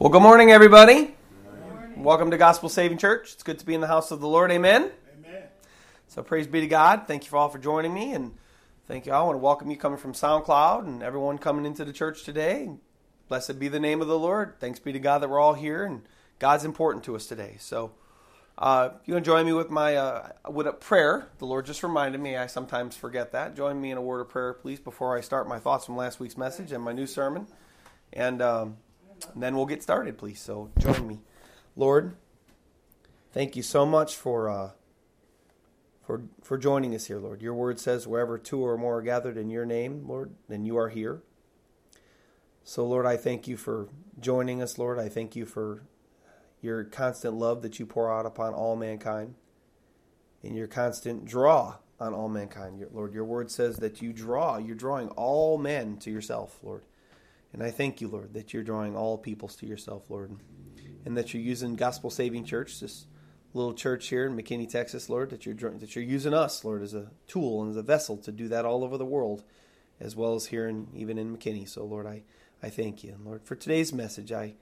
Well, good morning, everybody. Good morning. Welcome to Gospel Saving Church. It's good to be in the house of the Lord. Amen. Amen. So, praise be to God. Thank you for all for joining me, and thank you. all. I want to welcome you coming from SoundCloud and everyone coming into the church today. Blessed be the name of the Lord. Thanks be to God that we're all here, and God's important to us today. So, uh, you to join me with my uh, with a prayer? The Lord just reminded me. I sometimes forget that. Join me in a word of prayer, please, before I start my thoughts from last week's message and my new sermon. And um, and then we'll get started, please. So join me. Lord, thank you so much for uh, for for joining us here, Lord. Your word says, wherever two or more are gathered in your name, Lord, then you are here. So, Lord, I thank you for joining us, Lord. I thank you for your constant love that you pour out upon all mankind and your constant draw on all mankind, Lord. Your word says that you draw, you're drawing all men to yourself, Lord. And I thank you, Lord, that you're drawing all peoples to yourself, Lord, and that you're using Gospel Saving Church, this little church here in McKinney, Texas, Lord, that you're that you're using us, Lord, as a tool and as a vessel to do that all over the world, as well as here and even in McKinney. So, Lord, I, I thank you, and Lord, for today's message, I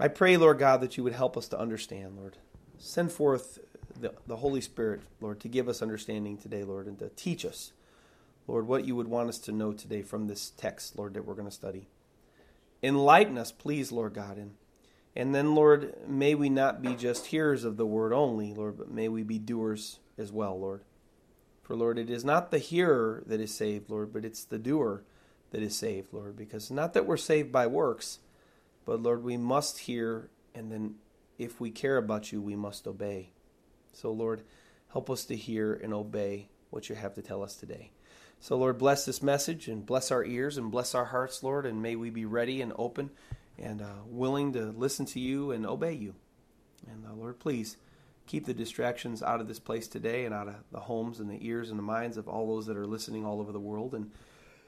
I pray, Lord God, that you would help us to understand, Lord. Send forth the, the Holy Spirit, Lord, to give us understanding today, Lord, and to teach us, Lord, what you would want us to know today from this text, Lord, that we're going to study. Enlighten us, please, Lord God. And, and then, Lord, may we not be just hearers of the word only, Lord, but may we be doers as well, Lord. For, Lord, it is not the hearer that is saved, Lord, but it's the doer that is saved, Lord. Because not that we're saved by works, but, Lord, we must hear, and then if we care about you, we must obey. So, Lord, help us to hear and obey what you have to tell us today. So, Lord, bless this message and bless our ears and bless our hearts, Lord, and may we be ready and open and uh, willing to listen to you and obey you. And, uh, Lord, please keep the distractions out of this place today and out of the homes and the ears and the minds of all those that are listening all over the world. And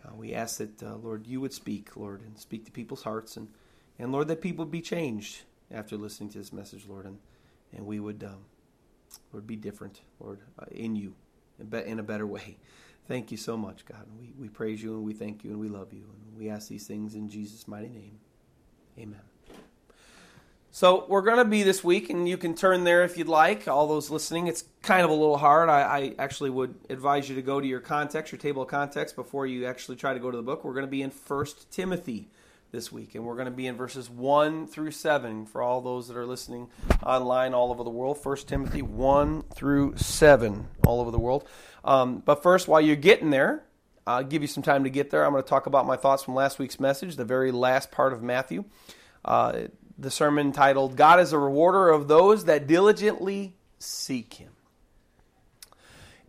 uh, we ask that, uh, Lord, you would speak, Lord, and speak to people's hearts. And, and Lord, that people would be changed after listening to this message, Lord, and, and we would, um, Lord, be different, Lord, uh, in you in a better way. Thank you so much, God. We, we praise you and we thank you and we love you. And we ask these things in Jesus' mighty name. Amen. So we're going to be this week, and you can turn there if you'd like. All those listening, it's kind of a little hard. I, I, actually would advise you to go to your context, your table of context, before you actually try to go to the book. We're going to be in First Timothy this week, and we're going to be in verses one through seven for all those that are listening online all over the world. First Timothy one through seven all over the world. Um, but first, while you're getting there, I'll give you some time to get there. I'm going to talk about my thoughts from last week's message, the very last part of Matthew. Uh, the sermon titled, God is a rewarder of those that diligently seek Him.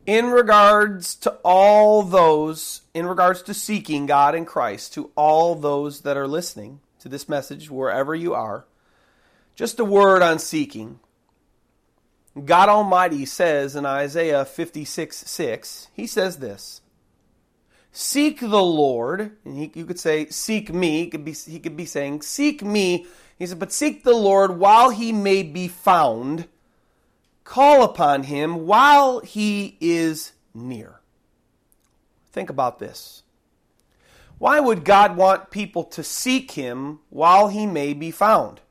In regards to all those, in regards to seeking God in Christ, to all those that are listening to this message, wherever you are, just a word on seeking. God Almighty says in Isaiah 56 6, He says this Seek the Lord, and he, you could say, Seek me. He could, be, he could be saying, Seek me. He said, But seek the Lord while he may be found. Call upon him while he is near. Think about this. Why would God want people to seek him while he may be found?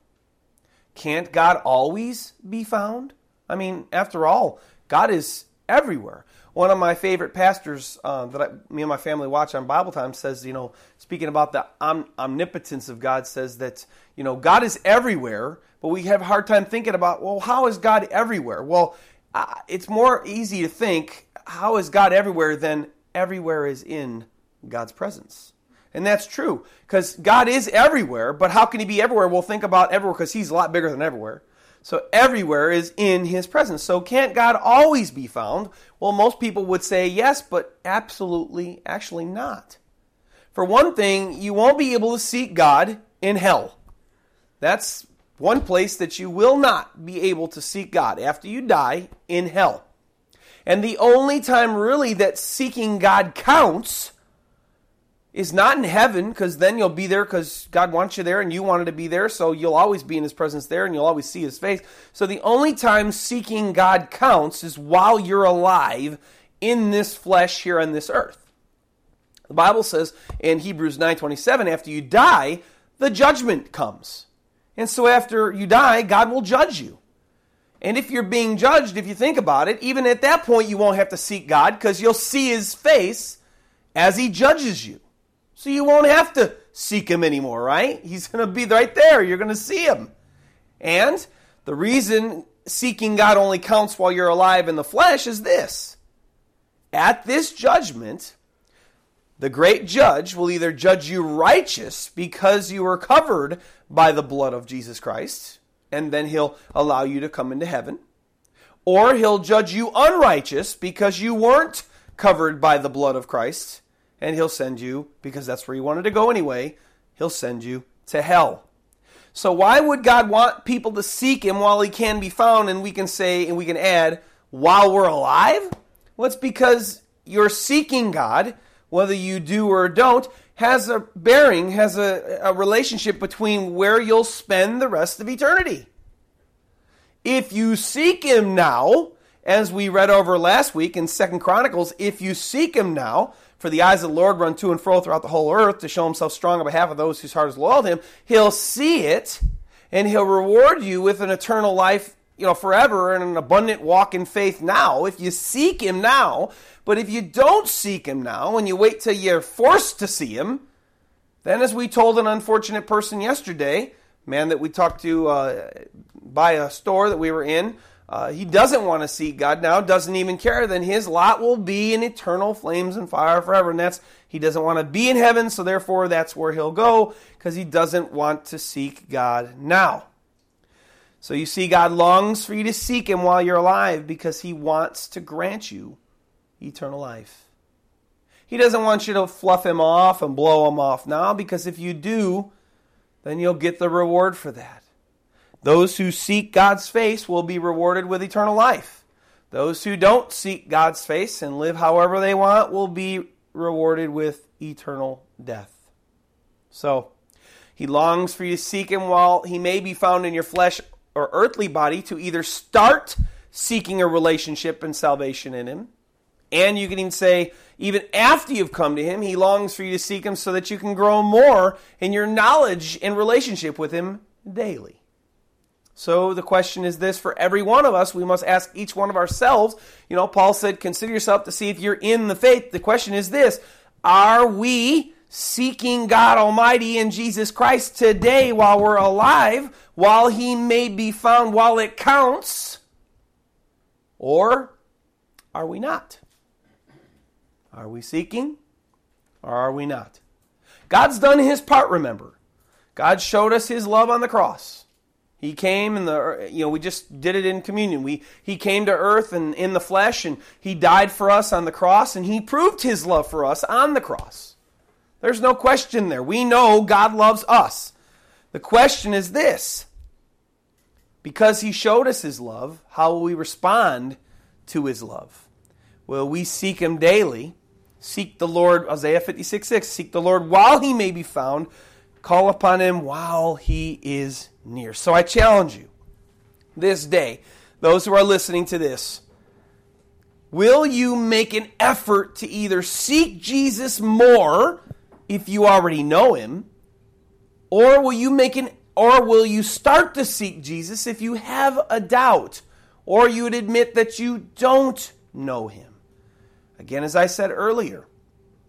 Can't God always be found? I mean, after all, God is everywhere. One of my favorite pastors uh, that I, me and my family watch on Bible Time says, you know, speaking about the om- omnipotence of God, says that, you know, God is everywhere, but we have a hard time thinking about, well, how is God everywhere? Well, uh, it's more easy to think, how is God everywhere than everywhere is in God's presence. And that's true, because God is everywhere, but how can He be everywhere? We'll think about everywhere because He's a lot bigger than everywhere. So everywhere is in his presence. So can't God always be found? Well, most people would say yes, but absolutely, actually not. For one thing, you won't be able to seek God in hell. That's one place that you will not be able to seek God after you die in hell. And the only time really that seeking God counts is not in heaven because then you'll be there because God wants you there and you wanted to be there, so you'll always be in His presence there and you'll always see His face. So the only time seeking God counts is while you're alive in this flesh here on this earth. The Bible says in Hebrews 9:27 after you die, the judgment comes. And so after you die, God will judge you. And if you're being judged, if you think about it, even at that point, you won't have to seek God because you'll see his face as he judges you. So you won't have to seek him anymore, right? He's going to be right there. You're going to see him. And the reason seeking God only counts while you're alive in the flesh is this. At this judgment, the great judge will either judge you righteous because you were covered by the blood of Jesus Christ, and then he'll allow you to come into heaven, or he'll judge you unrighteous because you weren't covered by the blood of Christ, and he'll send you, because that's where you wanted to go anyway, he'll send you to hell. So why would God want people to seek him while he can be found and we can say and we can add while we're alive? Well, it's because you're seeking God, whether you do or don't, has a bearing, has a, a relationship between where you'll spend the rest of eternity. If you seek him now, as we read over last week in Second Chronicles, if you seek him now, for the eyes of the Lord run to and fro throughout the whole earth to show himself strong on behalf of those whose heart is loyal to him. He'll see it and he'll reward you with an eternal life, you know, forever and an abundant walk in faith now if you seek him now. But if you don't seek him now and you wait till you're forced to see him, then as we told an unfortunate person yesterday, man that we talked to uh, by a store that we were in, uh, he doesn't want to see God now, doesn't even care, then his lot will be in eternal flames and fire forever. And that's, he doesn't want to be in heaven, so therefore that's where he'll go because he doesn't want to seek God now. So you see, God longs for you to seek him while you're alive because he wants to grant you eternal life. He doesn't want you to fluff him off and blow him off now because if you do, then you'll get the reward for that. Those who seek God's face will be rewarded with eternal life. Those who don't seek God's face and live however they want will be rewarded with eternal death. So, he longs for you to seek him while he may be found in your flesh or earthly body to either start seeking a relationship and salvation in him. And you can even say, even after you've come to him, he longs for you to seek him so that you can grow more in your knowledge and relationship with him daily. So the question is this for every one of us, we must ask each one of ourselves. You know, Paul said, consider yourself to see if you're in the faith. The question is this Are we seeking God Almighty in Jesus Christ today while we're alive, while He may be found, while it counts? Or are we not? Are we seeking or are we not? God's done His part, remember. God showed us His love on the cross. He came in the, you know, we just did it in communion. We, he came to earth and in the flesh and he died for us on the cross and he proved his love for us on the cross. There's no question there. We know God loves us. The question is this because he showed us his love, how will we respond to his love? Will we seek him daily? Seek the Lord, Isaiah 56 6, seek the Lord while he may be found, call upon him while he is near. So I challenge you this day, those who are listening to this, will you make an effort to either seek Jesus more if you already know him, or will you make an or will you start to seek Jesus if you have a doubt or you would admit that you don't know him? Again, as I said earlier,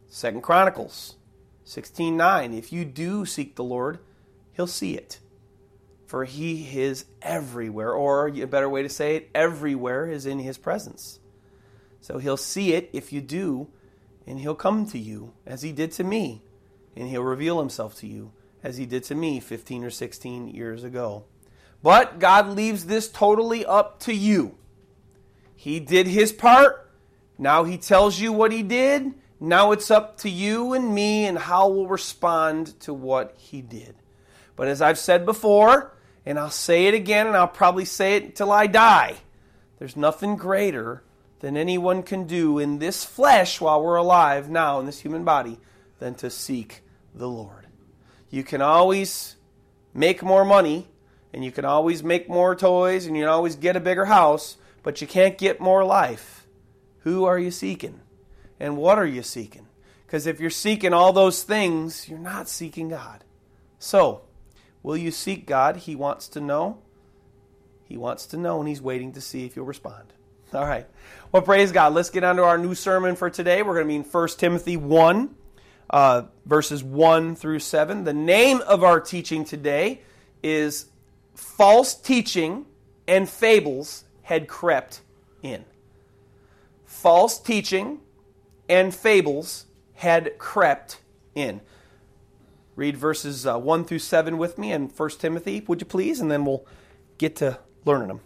Second Chronicles 16:9, if you do seek the Lord, he'll see it for he is everywhere, or a better way to say it, everywhere is in his presence. So he'll see it if you do, and he'll come to you as he did to me, and he'll reveal himself to you as he did to me 15 or 16 years ago. But God leaves this totally up to you. He did his part. Now he tells you what he did. Now it's up to you and me and how we'll respond to what he did. But as I've said before, and I'll say it again, and I'll probably say it until I die. There's nothing greater than anyone can do in this flesh while we're alive now in this human body than to seek the Lord. You can always make more money, and you can always make more toys, and you can always get a bigger house, but you can't get more life. Who are you seeking? And what are you seeking? Because if you're seeking all those things, you're not seeking God. So, Will you seek God? He wants to know. He wants to know, and He's waiting to see if you'll respond. All right. Well, praise God. Let's get on to our new sermon for today. We're going to be in 1 Timothy 1, uh, verses 1 through 7. The name of our teaching today is False Teaching and Fables Had Crept In. False teaching and fables had crept in. Read verses uh, 1 through 7 with me in 1 Timothy, would you please? And then we'll get to learning them.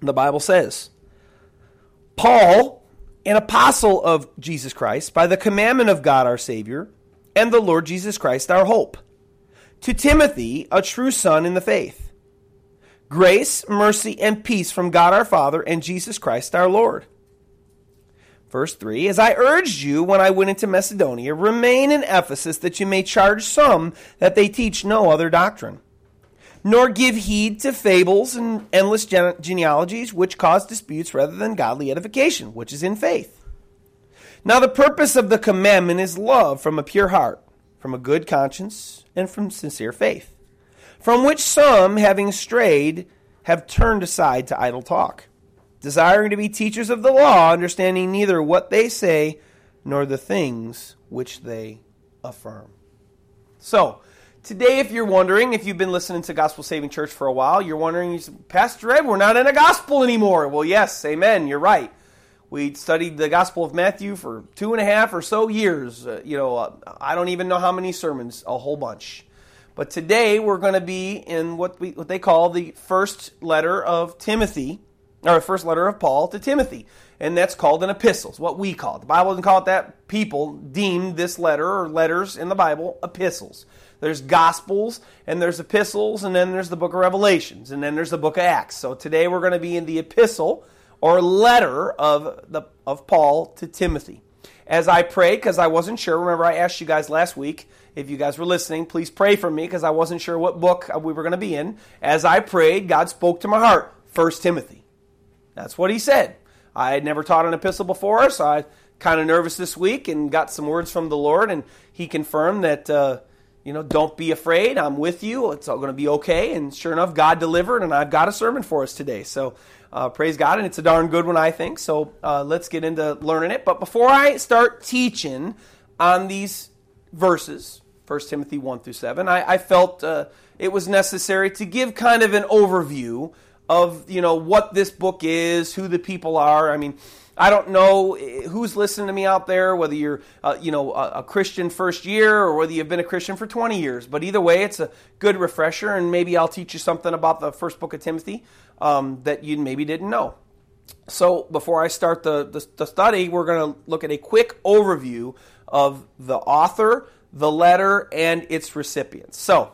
The Bible says, Paul, an apostle of Jesus Christ, by the commandment of God our Savior, and the Lord Jesus Christ our hope, to Timothy, a true son in the faith. Grace, mercy, and peace from God our Father and Jesus Christ our Lord. Verse 3 As I urged you when I went into Macedonia, remain in Ephesus that you may charge some that they teach no other doctrine. Nor give heed to fables and endless genealogies, which cause disputes rather than godly edification, which is in faith. Now, the purpose of the commandment is love from a pure heart, from a good conscience, and from sincere faith, from which some, having strayed, have turned aside to idle talk desiring to be teachers of the law, understanding neither what they say nor the things which they affirm. So, today, if you're wondering, if you've been listening to Gospel Saving Church for a while, you're wondering, Pastor Ed, we're not in a gospel anymore. Well, yes, amen, you're right. We studied the Gospel of Matthew for two and a half or so years. Uh, you know, uh, I don't even know how many sermons, a whole bunch. But today we're going to be in what, we, what they call the first letter of Timothy or first letter of Paul to Timothy. And that's called an epistle. It's what we call it. The Bible doesn't call it that. People deemed this letter or letters in the Bible epistles. There's gospels and there's epistles and then there's the book of Revelations and then there's the book of Acts. So today we're going to be in the epistle or letter of the of Paul to Timothy. As I prayed, because I wasn't sure, remember I asked you guys last week, if you guys were listening, please pray for me because I wasn't sure what book we were going to be in. As I prayed, God spoke to my heart. First Timothy. That's what he said. I had never taught an epistle before, so I kind of nervous this week and got some words from the Lord, and he confirmed that, uh, you know, don't be afraid. I'm with you. It's all going to be okay. And sure enough, God delivered, and I've got a sermon for us today. So uh, praise God, and it's a darn good one, I think. So uh, let's get into learning it. But before I start teaching on these verses, 1 Timothy 1 through 7, I, I felt uh, it was necessary to give kind of an overview of you know what this book is, who the people are. I mean, I don't know who's listening to me out there, whether you're uh, you know a, a, Christian first year or whether you've been a Christian for 20 years. But either way, it's a good refresher, and maybe I'll teach you something about the first book of Timothy um, that you maybe didn't know. So before I start the, the, the study, we're going to look at a quick overview of the author, the letter, and its recipients. So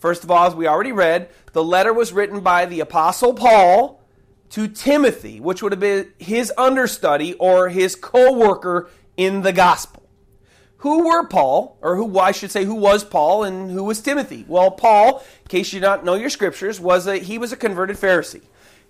First of all, as we already read, the letter was written by the Apostle Paul to Timothy, which would have been his understudy or his co worker in the gospel. Who were Paul, or who I should say, who was Paul and who was Timothy? Well, Paul, in case you don't know your scriptures, was a, he was a converted Pharisee.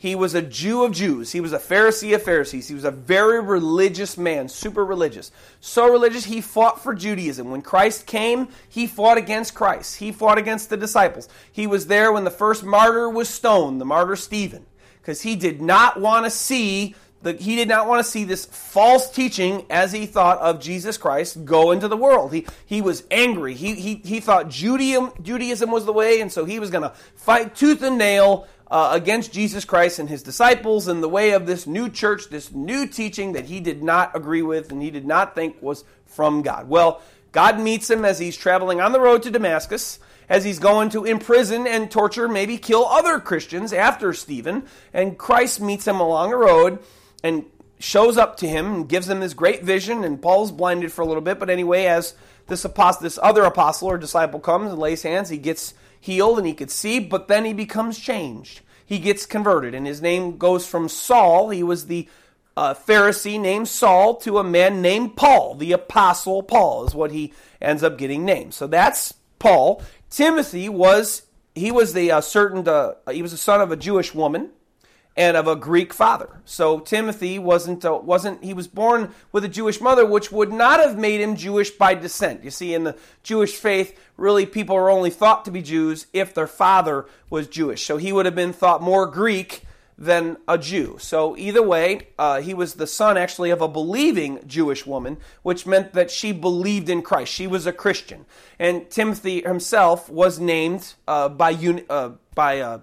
He was a Jew of Jews. He was a Pharisee of Pharisees. He was a very religious man, super religious. So religious, he fought for Judaism. When Christ came, he fought against Christ. He fought against the disciples. He was there when the first martyr was stoned, the martyr Stephen, because he did not want to see the, he did not want to see this false teaching as he thought of Jesus Christ go into the world. He, he was angry. He, he, he thought Judaism, Judaism was the way, and so he was going to fight tooth and nail uh, against Jesus Christ and his disciples in the way of this new church, this new teaching that he did not agree with and he did not think was from God. Well, God meets him as he's traveling on the road to Damascus, as he's going to imprison and torture, maybe kill other Christians after Stephen. And Christ meets him along the road and shows up to him and gives him this great vision. And Paul's blinded for a little bit, but anyway, as this apostle, this other apostle or disciple comes and lays hands, he gets healed and he could see, but then he becomes changed. He gets converted, and his name goes from Saul, he was the uh, Pharisee named Saul, to a man named Paul. The Apostle Paul is what he ends up getting named. So that's Paul. Timothy was he was the uh, certain uh, he was a son of a Jewish woman, and of a Greek father. So Timothy wasn't uh, wasn't he was born with a Jewish mother, which would not have made him Jewish by descent. You see, in the Jewish faith, really people are only thought to be Jews if their father was Jewish. So he would have been thought more Greek than a Jew. So either way, uh, he was the son actually of a believing Jewish woman, which meant that she believed in Christ. She was a Christian, and Timothy himself was named uh, by uh, by uh,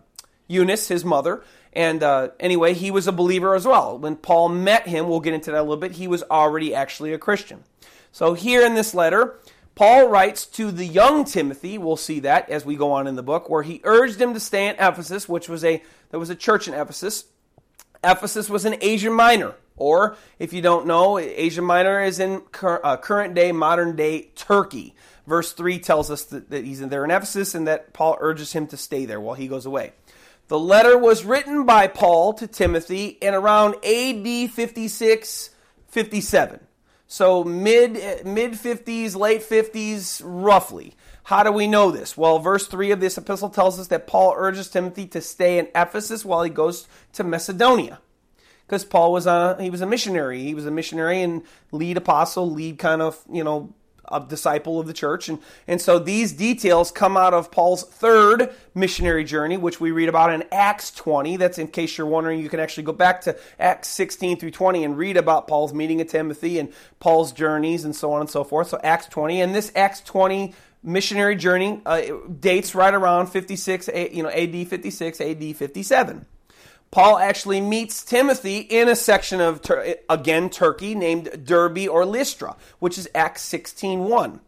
Eunice, his mother. And uh, anyway, he was a believer as well. When Paul met him, we'll get into that a little bit, he was already actually a Christian. So here in this letter, Paul writes to the young Timothy, we'll see that as we go on in the book, where he urged him to stay in Ephesus, which was a there was a church in Ephesus. Ephesus was in Asia Minor, or if you don't know, Asia Minor is in cur- uh, current day, modern day Turkey. Verse 3 tells us that, that he's in there in Ephesus and that Paul urges him to stay there while he goes away. The letter was written by Paul to Timothy in around AD 56 57. So mid mid 50s, late 50s, roughly. How do we know this? Well, verse 3 of this epistle tells us that Paul urges Timothy to stay in Ephesus while he goes to Macedonia. Because Paul was a he was a missionary. He was a missionary and lead apostle, lead kind of, you know, a disciple of the church. And, and so these details come out of Paul's third missionary journey, which we read about in Acts 20. That's in case you're wondering, you can actually go back to Acts 16 through 20 and read about Paul's meeting of Timothy and Paul's journeys and so on and so forth. So Acts 20. And this Acts 20 missionary journey uh, dates right around 56, you know, AD 56, AD 57. Paul actually meets Timothy in a section of, again, Turkey named Derbe or Lystra, which is Acts 16.1.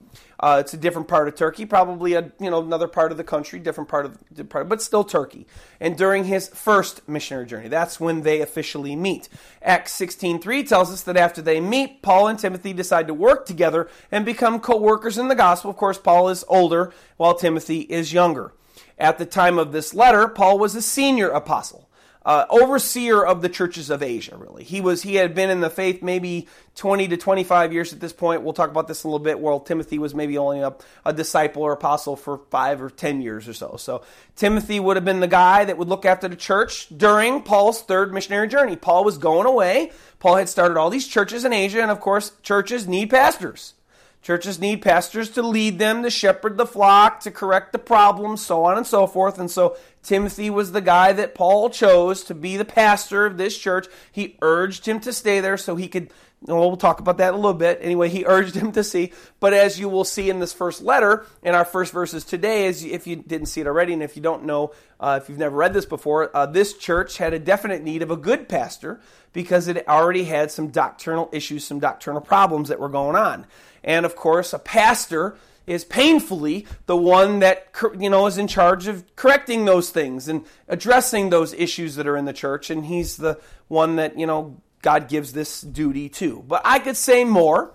Uh, it's a different part of Turkey, probably a you know another part of the country, different part of part, but still Turkey. And during his first missionary journey, that's when they officially meet. Acts 16:3 tells us that after they meet, Paul and Timothy decide to work together and become co-workers in the gospel. Of course, Paul is older while Timothy is younger. At the time of this letter, Paul was a senior apostle uh, overseer of the churches of Asia. Really, he was he had been in the faith maybe twenty to twenty five years at this point. We'll talk about this a little bit. While Timothy was maybe only a, a disciple or apostle for five or ten years or so. So Timothy would have been the guy that would look after the church during Paul's third missionary journey. Paul was going away. Paul had started all these churches in Asia, and of course, churches need pastors. Churches need pastors to lead them, to shepherd the flock, to correct the problems, so on and so forth. And so Timothy was the guy that Paul chose to be the pastor of this church. He urged him to stay there so he could. Well, we'll talk about that a little bit. Anyway, he urged him to see. But as you will see in this first letter, in our first verses today, as if you didn't see it already, and if you don't know, uh, if you've never read this before, uh, this church had a definite need of a good pastor because it already had some doctrinal issues, some doctrinal problems that were going on. And of course, a pastor is painfully the one that you know is in charge of correcting those things and addressing those issues that are in the church and he's the one that you know God gives this duty to. But I could say more.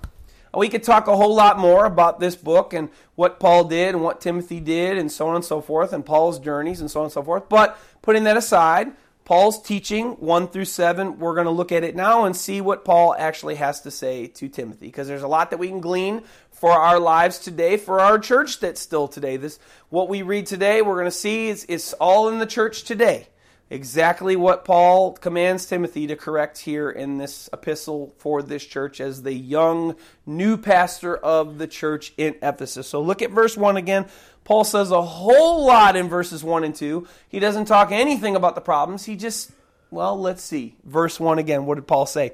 We could talk a whole lot more about this book and what Paul did and what Timothy did and so on and so forth and Paul's journeys and so on and so forth. But putting that aside, Paul's teaching 1 through 7, we're going to look at it now and see what Paul actually has to say to Timothy because there's a lot that we can glean for our lives today, for our church that's still today. This what we read today, we're going to see is, is all in the church today. Exactly what Paul commands Timothy to correct here in this epistle for this church as the young new pastor of the church in Ephesus. So look at verse 1 again. Paul says a whole lot in verses 1 and 2. He doesn't talk anything about the problems. He just, well, let's see. Verse 1 again. What did Paul say?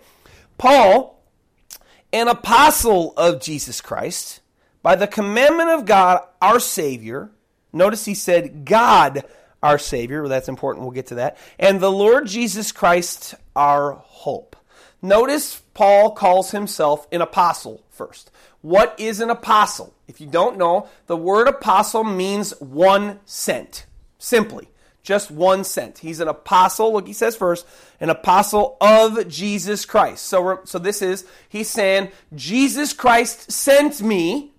Paul, an apostle of Jesus Christ, by the commandment of God, our Savior. Notice he said, God, our Savior. That's important. We'll get to that. And the Lord Jesus Christ, our hope. Notice Paul calls himself an apostle first. What is an apostle? If you don't know, the word apostle means one sent. Simply, just one sent. He's an apostle, look, he says first, an apostle of Jesus Christ. So, so this is, he's saying, Jesus Christ sent me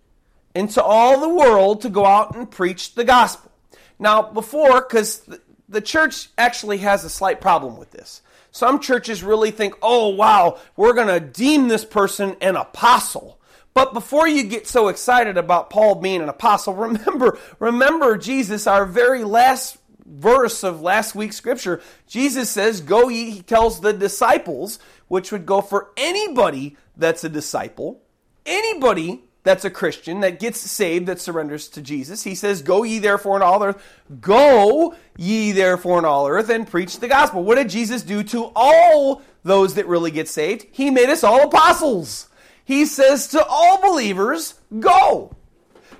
into all the world to go out and preach the gospel. Now, before, because the church actually has a slight problem with this. Some churches really think, oh, wow, we're going to deem this person an apostle. But before you get so excited about Paul being an apostle, remember, remember Jesus, our very last verse of last week's scripture, Jesus says, Go ye, he tells the disciples, which would go for anybody that's a disciple, anybody that's a Christian that gets saved, that surrenders to Jesus. He says, Go ye therefore in all earth, go ye therefore in all earth and preach the gospel. What did Jesus do to all those that really get saved? He made us all apostles. He says to all believers, Go.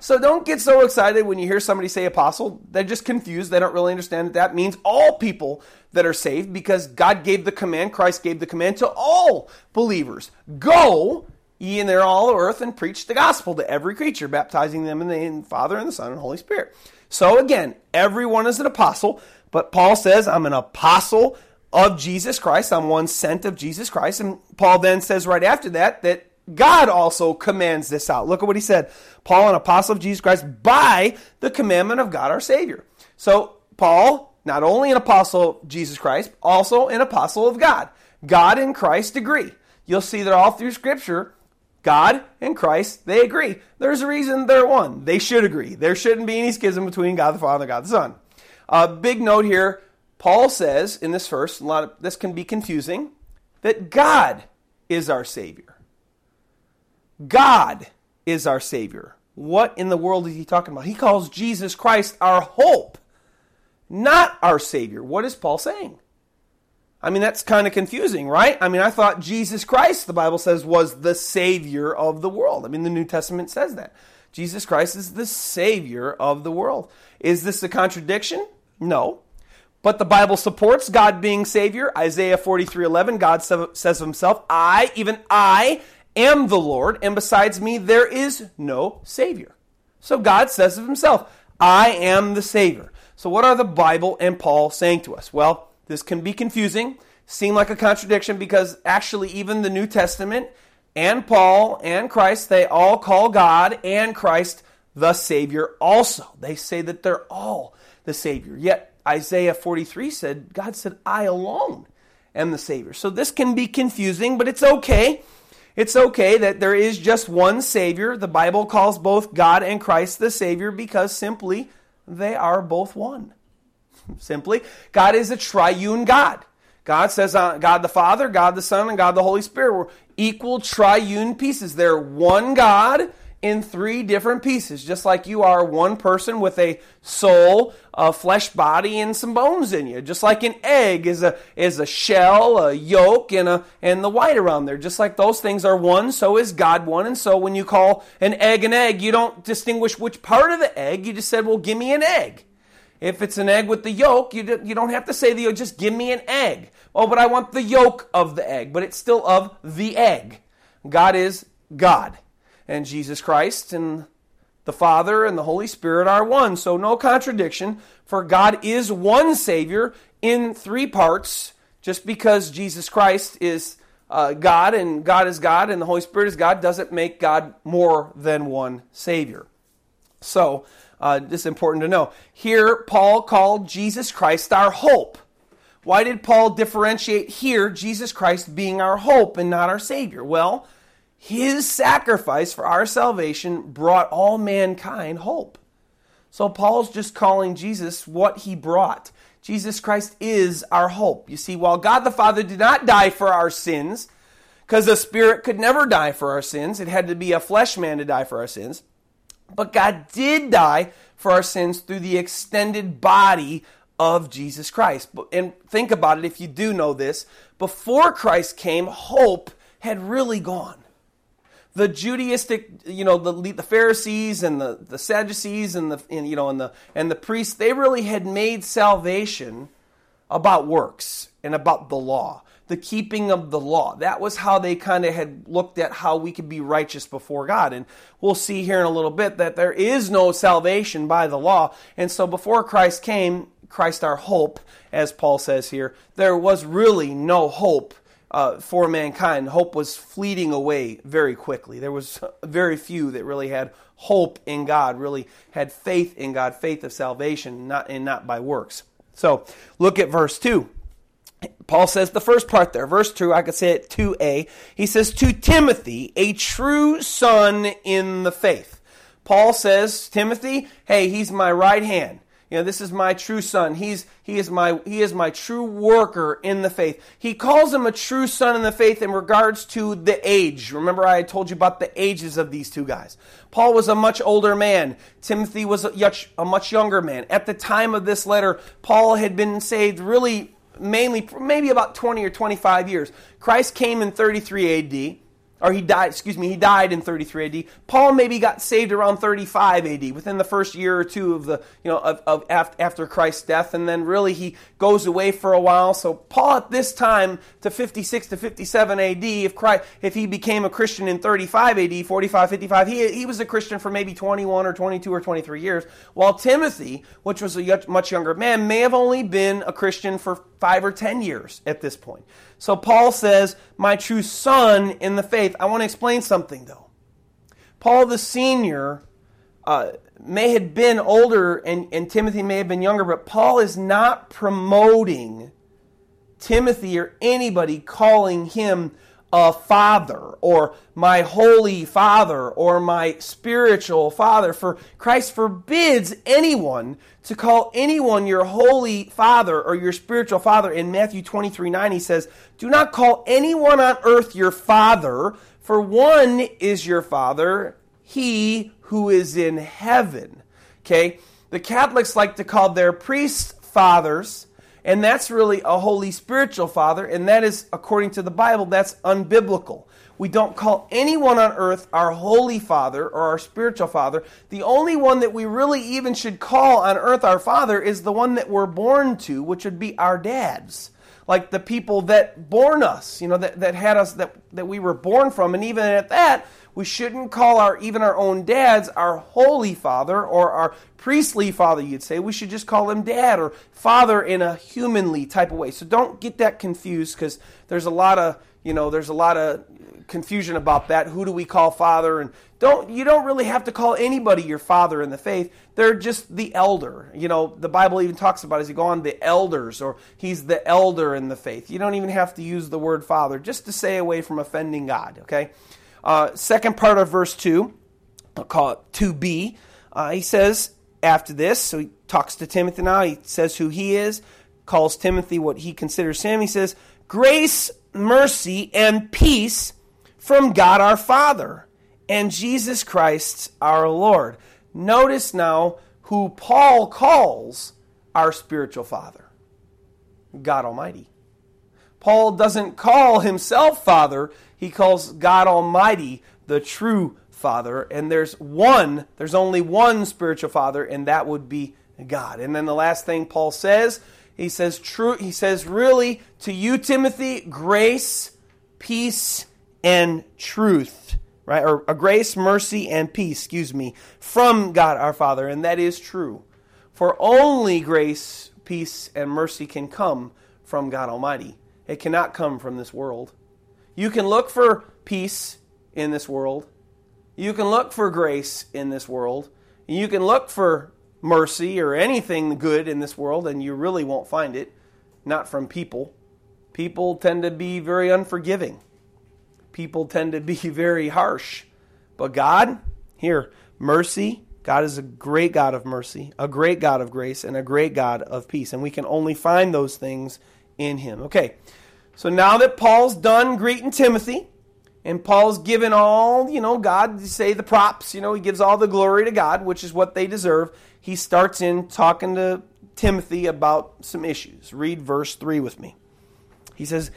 So don't get so excited when you hear somebody say apostle. They're just confused. They don't really understand that that means all people that are saved because God gave the command, Christ gave the command to all believers. Go ye in there all the earth and preach the gospel to every creature, baptizing them in the of the Father and the Son and the Holy Spirit. So again, everyone is an apostle, but Paul says, I'm an apostle of Jesus Christ. I'm one sent of Jesus Christ. And Paul then says right after that that God also commands this out. Look at what he said. Paul, an apostle of Jesus Christ, by the commandment of God our Savior. So, Paul, not only an apostle of Jesus Christ, also an apostle of God. God and Christ agree. You'll see that all through Scripture, God and Christ, they agree. There's a reason they're one. They should agree. There shouldn't be any schism between God the Father and God the Son. A uh, big note here Paul says in this verse, a lot of this can be confusing, that God is our Savior. God is our Savior. What in the world is he talking about? He calls Jesus Christ our hope, not our Savior. What is Paul saying? I mean, that's kind of confusing, right? I mean, I thought Jesus Christ, the Bible says, was the Savior of the world. I mean, the New Testament says that. Jesus Christ is the Savior of the world. Is this a contradiction? No. But the Bible supports God being Savior. Isaiah 43 11, God says of himself, I, even I, am the Lord, and besides me there is no Savior. So God says of himself, I am the Savior. So what are the Bible and Paul saying to us? Well, this can be confusing, seem like a contradiction because actually even the New Testament and Paul and Christ, they all call God and Christ the Savior also. They say that they're all the Savior. Yet Isaiah 43 said, God said, I alone am the Savior. So this can be confusing, but it's okay it's okay that there is just one Savior. The Bible calls both God and Christ the Savior because simply they are both one. simply, God is a triune God. God says uh, God the Father, God the Son, and God the Holy Spirit were equal triune pieces. They're one God in three different pieces, just like you are one person with a soul, a flesh body, and some bones in you. Just like an egg is a is a shell, a yolk, and a and the white around there. Just like those things are one, so is God one. And so when you call an egg an egg, you don't distinguish which part of the egg. You just said, "Well, give me an egg." If it's an egg with the yolk, you, you don't have to say the yolk, just give me an egg. Oh, but I want the yolk of the egg, but it's still of the egg. God is God and Jesus Christ and the Father and the Holy Spirit are one. So no contradiction, for God is one Savior in three parts. Just because Jesus Christ is uh, God and God is God and the Holy Spirit is God doesn't make God more than one Savior. So, uh, this is important to know. Here, Paul called Jesus Christ our hope. Why did Paul differentiate here Jesus Christ being our hope and not our Savior? Well, his sacrifice for our salvation brought all mankind hope. So Paul's just calling Jesus what he brought. Jesus Christ is our hope. You see, while God the Father did not die for our sins, because the Spirit could never die for our sins, it had to be a flesh man to die for our sins. But God did die for our sins through the extended body of Jesus Christ. And think about it if you do know this. Before Christ came, hope had really gone the Judaistic, you know, the, the Pharisees and the, the Sadducees and the, and, you know, and the, and the priests, they really had made salvation about works and about the law, the keeping of the law. That was how they kind of had looked at how we could be righteous before God. And we'll see here in a little bit that there is no salvation by the law. And so before Christ came, Christ our hope, as Paul says here, there was really no hope uh, for mankind, hope was fleeting away very quickly. There was very few that really had hope in God, really had faith in God, faith of salvation, not and not by works. So look at verse two. Paul says the first part there, verse 2, I could say it 2a. He says, To Timothy, a true son in the faith. Paul says, Timothy, hey, he's my right hand. You know, this is my true son. He's he is my he is my true worker in the faith. He calls him a true son in the faith in regards to the age. Remember I told you about the ages of these two guys. Paul was a much older man. Timothy was a, much younger man. At the time of this letter, Paul had been saved really mainly maybe about 20 or 25 years. Christ came in 33 AD or he died, excuse me, he died in 33 AD. Paul maybe got saved around 35 AD, within the first year or two of the, you know, of, of after Christ's death, and then really he goes away for a while. So Paul at this time to 56 to 57 AD, if Christ, if he became a Christian in 35 AD, 45, 55, he, he was a Christian for maybe 21 or 22 or 23 years, while Timothy, which was a much younger man, may have only been a Christian for five or 10 years at this point. So Paul says, My true son in the faith. I want to explain something though. Paul the senior uh, may have been older and, and Timothy may have been younger, but Paul is not promoting Timothy or anybody calling him a father or my holy father or my spiritual father. For Christ forbids anyone to call anyone your holy father or your spiritual father. In Matthew 23 9, he says, Do not call anyone on earth your father, for one is your father, he who is in heaven. Okay? The Catholics like to call their priests fathers and that's really a holy spiritual father, and that is, according to the Bible, that's unbiblical. We don't call anyone on earth our holy father or our spiritual father. The only one that we really even should call on earth our father is the one that we're born to, which would be our dads. Like the people that born us, you know, that, that had us, that, that we were born from. And even at that, we shouldn't call our even our own dads our holy father or our priestly father, you'd say. We should just call him dad or father in a humanly type of way. So don't get that confused because there's a lot of you know there's a lot of confusion about that. Who do we call father? And don't you don't really have to call anybody your father in the faith. They're just the elder. You know, the Bible even talks about as you go on the elders or he's the elder in the faith. You don't even have to use the word father just to stay away from offending God, okay? Uh, second part of verse 2, I'll call it 2b. Uh, he says, after this, so he talks to Timothy now. He says who he is, calls Timothy what he considers him. He says, Grace, mercy, and peace from God our Father and Jesus Christ our Lord. Notice now who Paul calls our spiritual father God Almighty. Paul doesn't call himself Father, he calls God Almighty the true Father. And there's one, there's only one spiritual Father, and that would be God. And then the last thing Paul says, he says, true, he says, really, to you, Timothy, grace, peace, and truth. Right? Or a grace, mercy, and peace, excuse me, from God our Father. And that is true. For only grace, peace, and mercy can come from God Almighty. It cannot come from this world. You can look for peace in this world. You can look for grace in this world. You can look for mercy or anything good in this world, and you really won't find it. Not from people. People tend to be very unforgiving. People tend to be very harsh. But God, here, mercy. God is a great God of mercy, a great God of grace, and a great God of peace. And we can only find those things in Him. Okay, so now that Paul's done greeting Timothy, and Paul's given all, you know, God, say the props, you know, he gives all the glory to God, which is what they deserve. He starts in talking to Timothy about some issues. Read verse 3 with me. He says,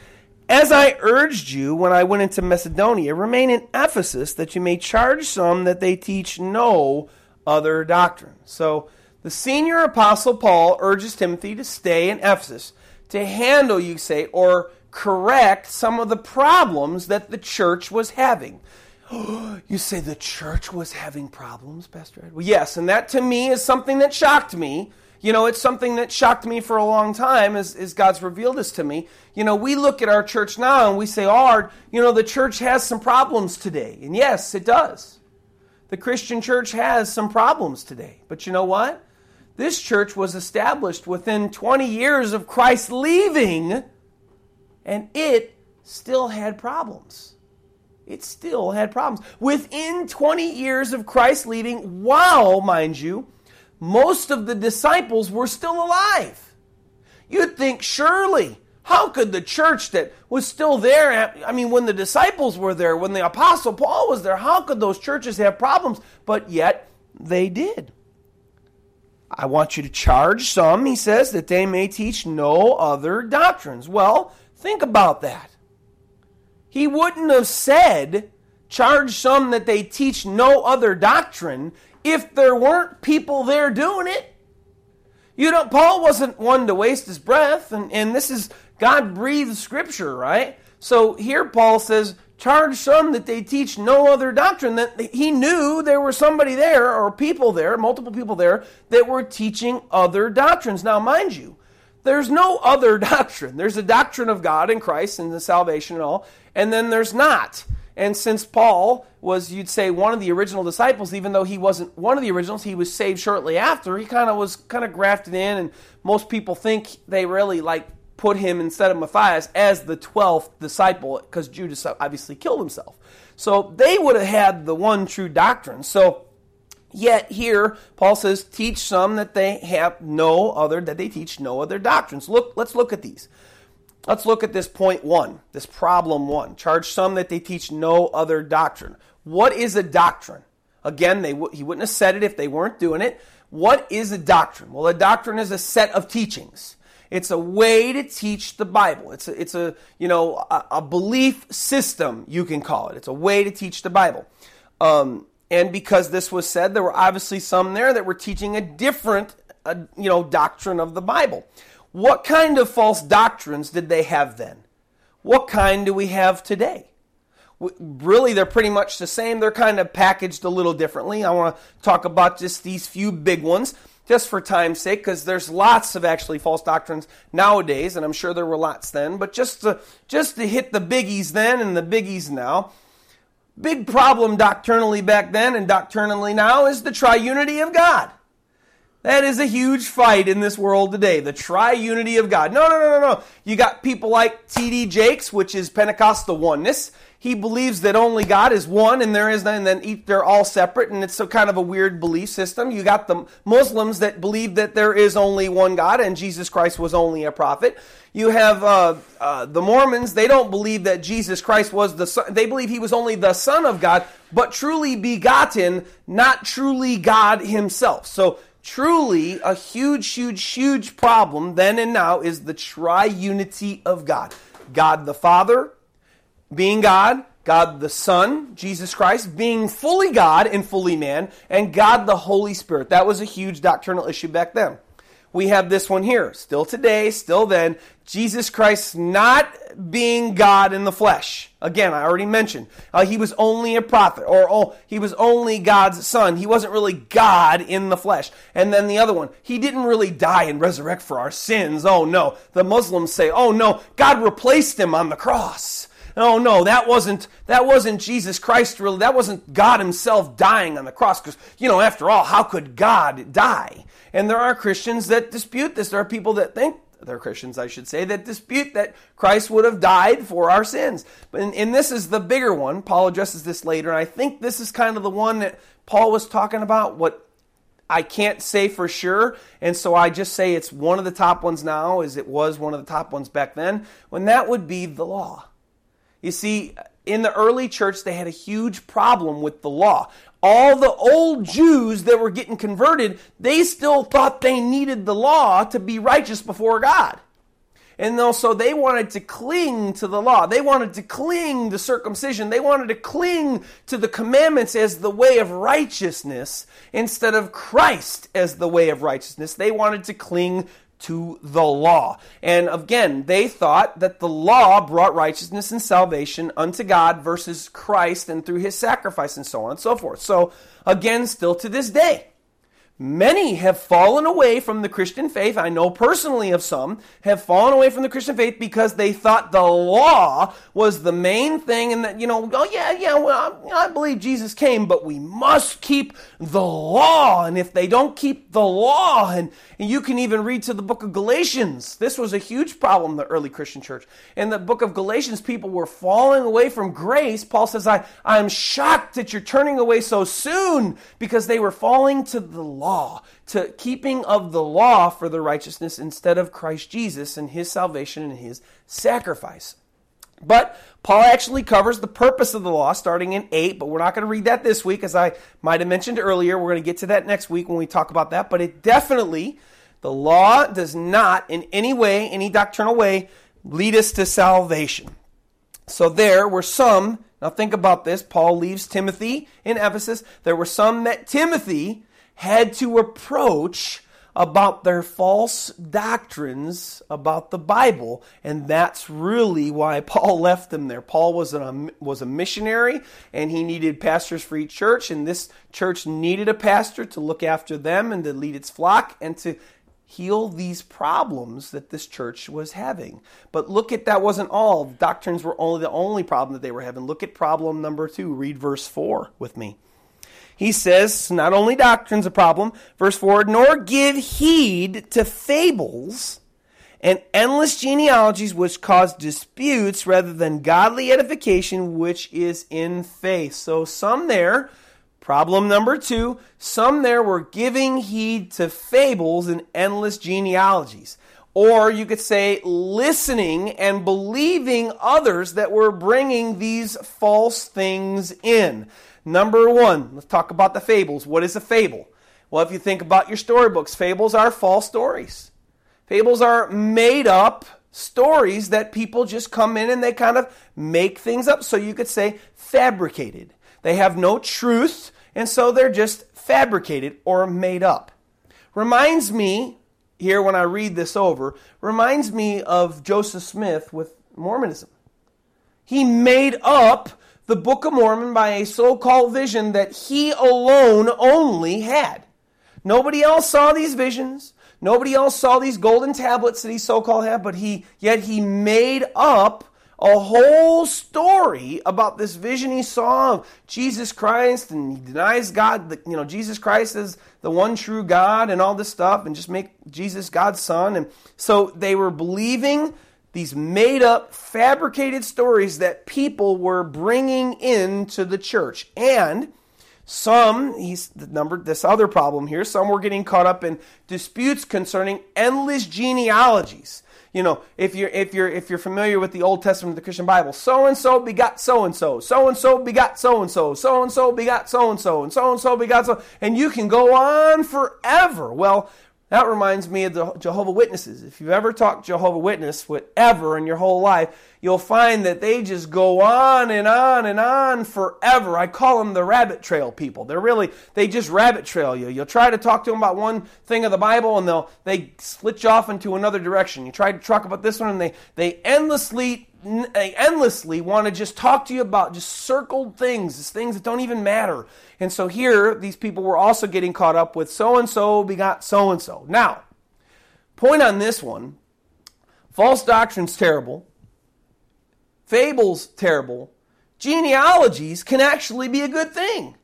As I urged you when I went into Macedonia, remain in Ephesus that you may charge some that they teach no other doctrine. So the senior apostle Paul urges Timothy to stay in Ephesus to handle, you say, or correct some of the problems that the church was having. you say the church was having problems, Pastor Ed? Well, yes, and that to me is something that shocked me. You know, it's something that shocked me for a long time as, as God's revealed this to me. You know, we look at our church now and we say, oh, you know, the church has some problems today. And yes, it does. The Christian church has some problems today. But you know what? This church was established within 20 years of Christ leaving and it still had problems. It still had problems. Within 20 years of Christ leaving, while, mind you, most of the disciples were still alive. You'd think, surely, how could the church that was still there, I mean, when the disciples were there, when the Apostle Paul was there, how could those churches have problems? But yet, they did. I want you to charge some, he says, that they may teach no other doctrines. Well, think about that. He wouldn't have said, charge some that they teach no other doctrine if there weren't people there doing it. You know, Paul wasn't one to waste his breath, and, and this is God breathed scripture, right? So here Paul says, charge some that they teach no other doctrine. That he knew there were somebody there, or people there, multiple people there, that were teaching other doctrines. Now, mind you, there's no other doctrine. There's a doctrine of God and Christ and the salvation and all, and then there's not. And since Paul was, you'd say, one of the original disciples, even though he wasn't one of the originals, he was saved shortly after. He kind of was kind of grafted in, and most people think they really like put him instead of Matthias as the 12th disciple because Judas obviously killed himself. So they would have had the one true doctrine. So yet here Paul says teach some that they have no other that they teach no other doctrines. Look, let's look at these. Let's look at this point one, this problem one. Charge some that they teach no other doctrine. What is a doctrine? Again, they he wouldn't have said it if they weren't doing it. What is a doctrine? Well, a doctrine is a set of teachings. It's a way to teach the Bible. It's a, it's a you know a, a belief system you can call it. It's a way to teach the Bible. Um, and because this was said, there were obviously some there that were teaching a different uh, you know doctrine of the Bible. What kind of false doctrines did they have then? What kind do we have today? Really, they're pretty much the same. They're kind of packaged a little differently. I want to talk about just these few big ones, just for time's sake, because there's lots of actually false doctrines nowadays, and I'm sure there were lots then. But just to just to hit the biggies then and the biggies now, big problem doctrinally back then and doctrinally now is the triunity of God. That is a huge fight in this world today. The triunity of God. No, no, no, no, no. You got people like T.D. Jakes, which is Pentecostal oneness. He believes that only God is one and there is and then they're all separate and it's a kind of a weird belief system. You got the Muslims that believe that there is only one God and Jesus Christ was only a prophet. You have uh, uh, the Mormons. They don't believe that Jesus Christ was the son. They believe he was only the Son of God, but truly begotten, not truly God himself. So truly a huge, huge, huge problem then and now is the triunity of God. God the Father being God, God the Son, Jesus Christ, being fully God and fully man, and God the Holy Spirit. That was a huge doctrinal issue back then we have this one here. Still today, still then, Jesus Christ not being God in the flesh. Again, I already mentioned uh, he was only a prophet, or oh, he was only God's son. He wasn't really God in the flesh. And then the other one, he didn't really die and resurrect for our sins. Oh no. The Muslims say, oh no, God replaced him on the cross. Oh no, that wasn't that wasn't Jesus Christ really. That wasn't God himself dying on the cross because you know, after all, how could God die? And there are Christians that dispute this. There are people that think, there are Christians, I should say, that dispute that Christ would have died for our sins. And, and this is the bigger one. Paul addresses this later. And I think this is kind of the one that Paul was talking about. What I can't say for sure, and so I just say it's one of the top ones now, as it was one of the top ones back then, when that would be the law. You see, in the early church, they had a huge problem with the law all the old Jews that were getting converted, they still thought they needed the law to be righteous before God. And so they wanted to cling to the law. They wanted to cling to circumcision. They wanted to cling to the commandments as the way of righteousness instead of Christ as the way of righteousness. They wanted to cling to the law. And again, they thought that the law brought righteousness and salvation unto God versus Christ and through his sacrifice and so on and so forth. So, again, still to this day, Many have fallen away from the Christian faith. I know personally of some have fallen away from the Christian faith because they thought the law was the main thing and that, you know, oh yeah, yeah, well, I believe Jesus came, but we must keep the law. And if they don't keep the law, and, and you can even read to the book of Galatians, this was a huge problem in the early Christian church. In the book of Galatians, people were falling away from grace. Paul says, I, I'm shocked that you're turning away so soon because they were falling to the law law, to keeping of the law for the righteousness instead of Christ Jesus and his salvation and his sacrifice. But Paul actually covers the purpose of the law starting in 8, but we're not going to read that this week, as I might have mentioned earlier. We're going to get to that next week when we talk about that. But it definitely, the law does not in any way, any doctrinal way, lead us to salvation. So there were some, now think about this. Paul leaves Timothy in Ephesus. There were some that Timothy had to approach about their false doctrines about the Bible, and that's really why Paul left them there. Paul was a, um, was a missionary, and he needed pastors for each church, and this church needed a pastor to look after them and to lead its flock and to heal these problems that this church was having. But look at that wasn't all. Doctrines were only the only problem that they were having. Look at problem number 2. Read verse 4 with me. He says, not only doctrine's a problem, verse 4, nor give heed to fables and endless genealogies which cause disputes rather than godly edification which is in faith. So some there Problem number two some there were giving heed to fables and endless genealogies. Or you could say listening and believing others that were bringing these false things in. Number one, let's talk about the fables. What is a fable? Well, if you think about your storybooks, fables are false stories. Fables are made up stories that people just come in and they kind of make things up. So you could say fabricated. They have no truth and so they're just fabricated or made up. Reminds me, here when I read this over, reminds me of Joseph Smith with Mormonism. He made up the Book of Mormon by a so called vision that he alone only had. Nobody else saw these visions. Nobody else saw these golden tablets that he so called had, but he yet he made up a whole story about this vision he saw of Jesus Christ, and he denies God, that, you know, Jesus Christ is the one true God, and all this stuff, and just make Jesus God's son. And so they were believing these made up, fabricated stories that people were bringing into the church. And some, he's the number, this other problem here, some were getting caught up in disputes concerning endless genealogies you know, if you're if you're if you're familiar with the Old Testament of the Christian Bible, so and so begot so and so, so and so begot so and so, so and so begot so and so, and so and so begot so, and you can go on forever. Well, that reminds me of the Jehovah Witnesses. If you've ever talked Jehovah Witness, whatever in your whole life, you'll find that they just go on and on and on forever. I call them the rabbit trail people. They're really they just rabbit trail you. You'll try to talk to them about one thing of the Bible and they'll they you off into another direction. You try to talk about this one and they they endlessly endlessly want to just talk to you about just circled things, things that don't even matter. And so here, these people were also getting caught up with so and so begot so and so. Now, point on this one false doctrine's terrible, fables terrible, genealogies can actually be a good thing.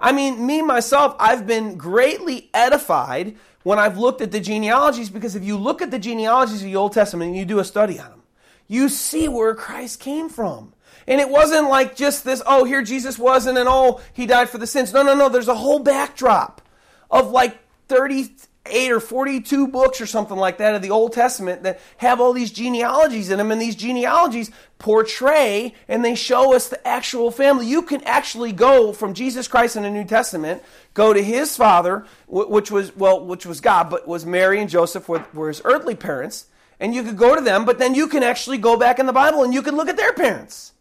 I mean, me myself, I've been greatly edified when I've looked at the genealogies because if you look at the genealogies of the Old Testament and you do a study on them, you see where Christ came from. And it wasn't like just this, oh, here Jesus was, and then, oh, he died for the sins. No, no, no. There's a whole backdrop of like 38 or 42 books or something like that of the Old Testament that have all these genealogies in them. And these genealogies portray and they show us the actual family. You can actually go from Jesus Christ in the New Testament, go to his father, which was, well, which was God, but was Mary and Joseph were, were his earthly parents and you could go to them, but then you can actually go back in the Bible and you can look at their parents.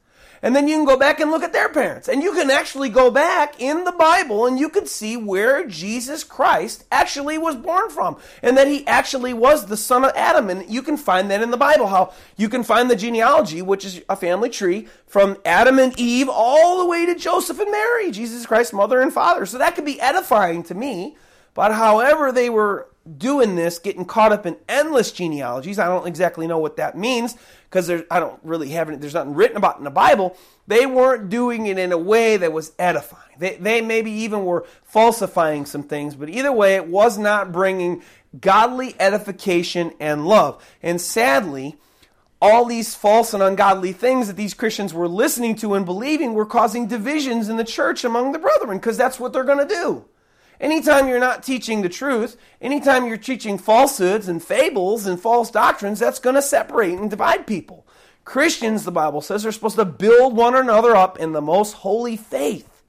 And then you can go back and look at their parents. And you can actually go back in the Bible and you can see where Jesus Christ actually was born from. And that he actually was the son of Adam. And you can find that in the Bible. How you can find the genealogy, which is a family tree, from Adam and Eve all the way to Joseph and Mary, Jesus Christ's mother and father. So that could be edifying to me. But however they were doing this, getting caught up in endless genealogies. I don't exactly know what that means because I don't really have it. There's nothing written about in the Bible. They weren't doing it in a way that was edifying. They, they maybe even were falsifying some things, but either way, it was not bringing godly edification and love. And sadly, all these false and ungodly things that these Christians were listening to and believing were causing divisions in the church among the brethren because that's what they're going to do. Anytime you're not teaching the truth, anytime you're teaching falsehoods and fables and false doctrines, that's going to separate and divide people. Christians, the Bible says, are supposed to build one another up in the most holy faith.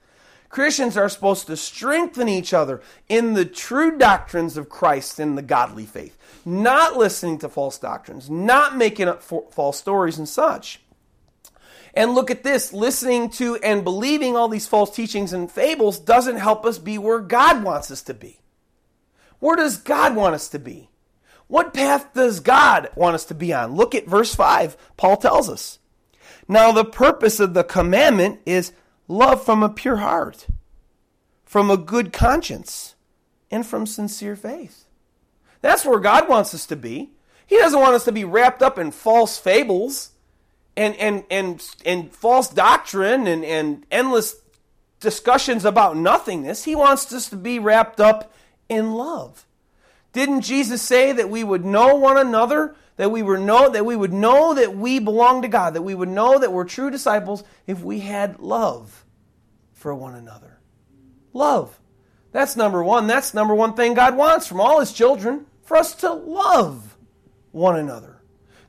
Christians are supposed to strengthen each other in the true doctrines of Christ in the godly faith, not listening to false doctrines, not making up false stories and such. And look at this listening to and believing all these false teachings and fables doesn't help us be where God wants us to be. Where does God want us to be? What path does God want us to be on? Look at verse 5. Paul tells us. Now, the purpose of the commandment is love from a pure heart, from a good conscience, and from sincere faith. That's where God wants us to be. He doesn't want us to be wrapped up in false fables and and and and false doctrine and and endless discussions about nothingness. He wants us to be wrapped up in love. Didn't Jesus say that we would know one another, that we were know that we would know that we belong to God, that we would know that we're true disciples if we had love for one another. Love. That's number 1. That's number 1 thing God wants from all his children, for us to love one another.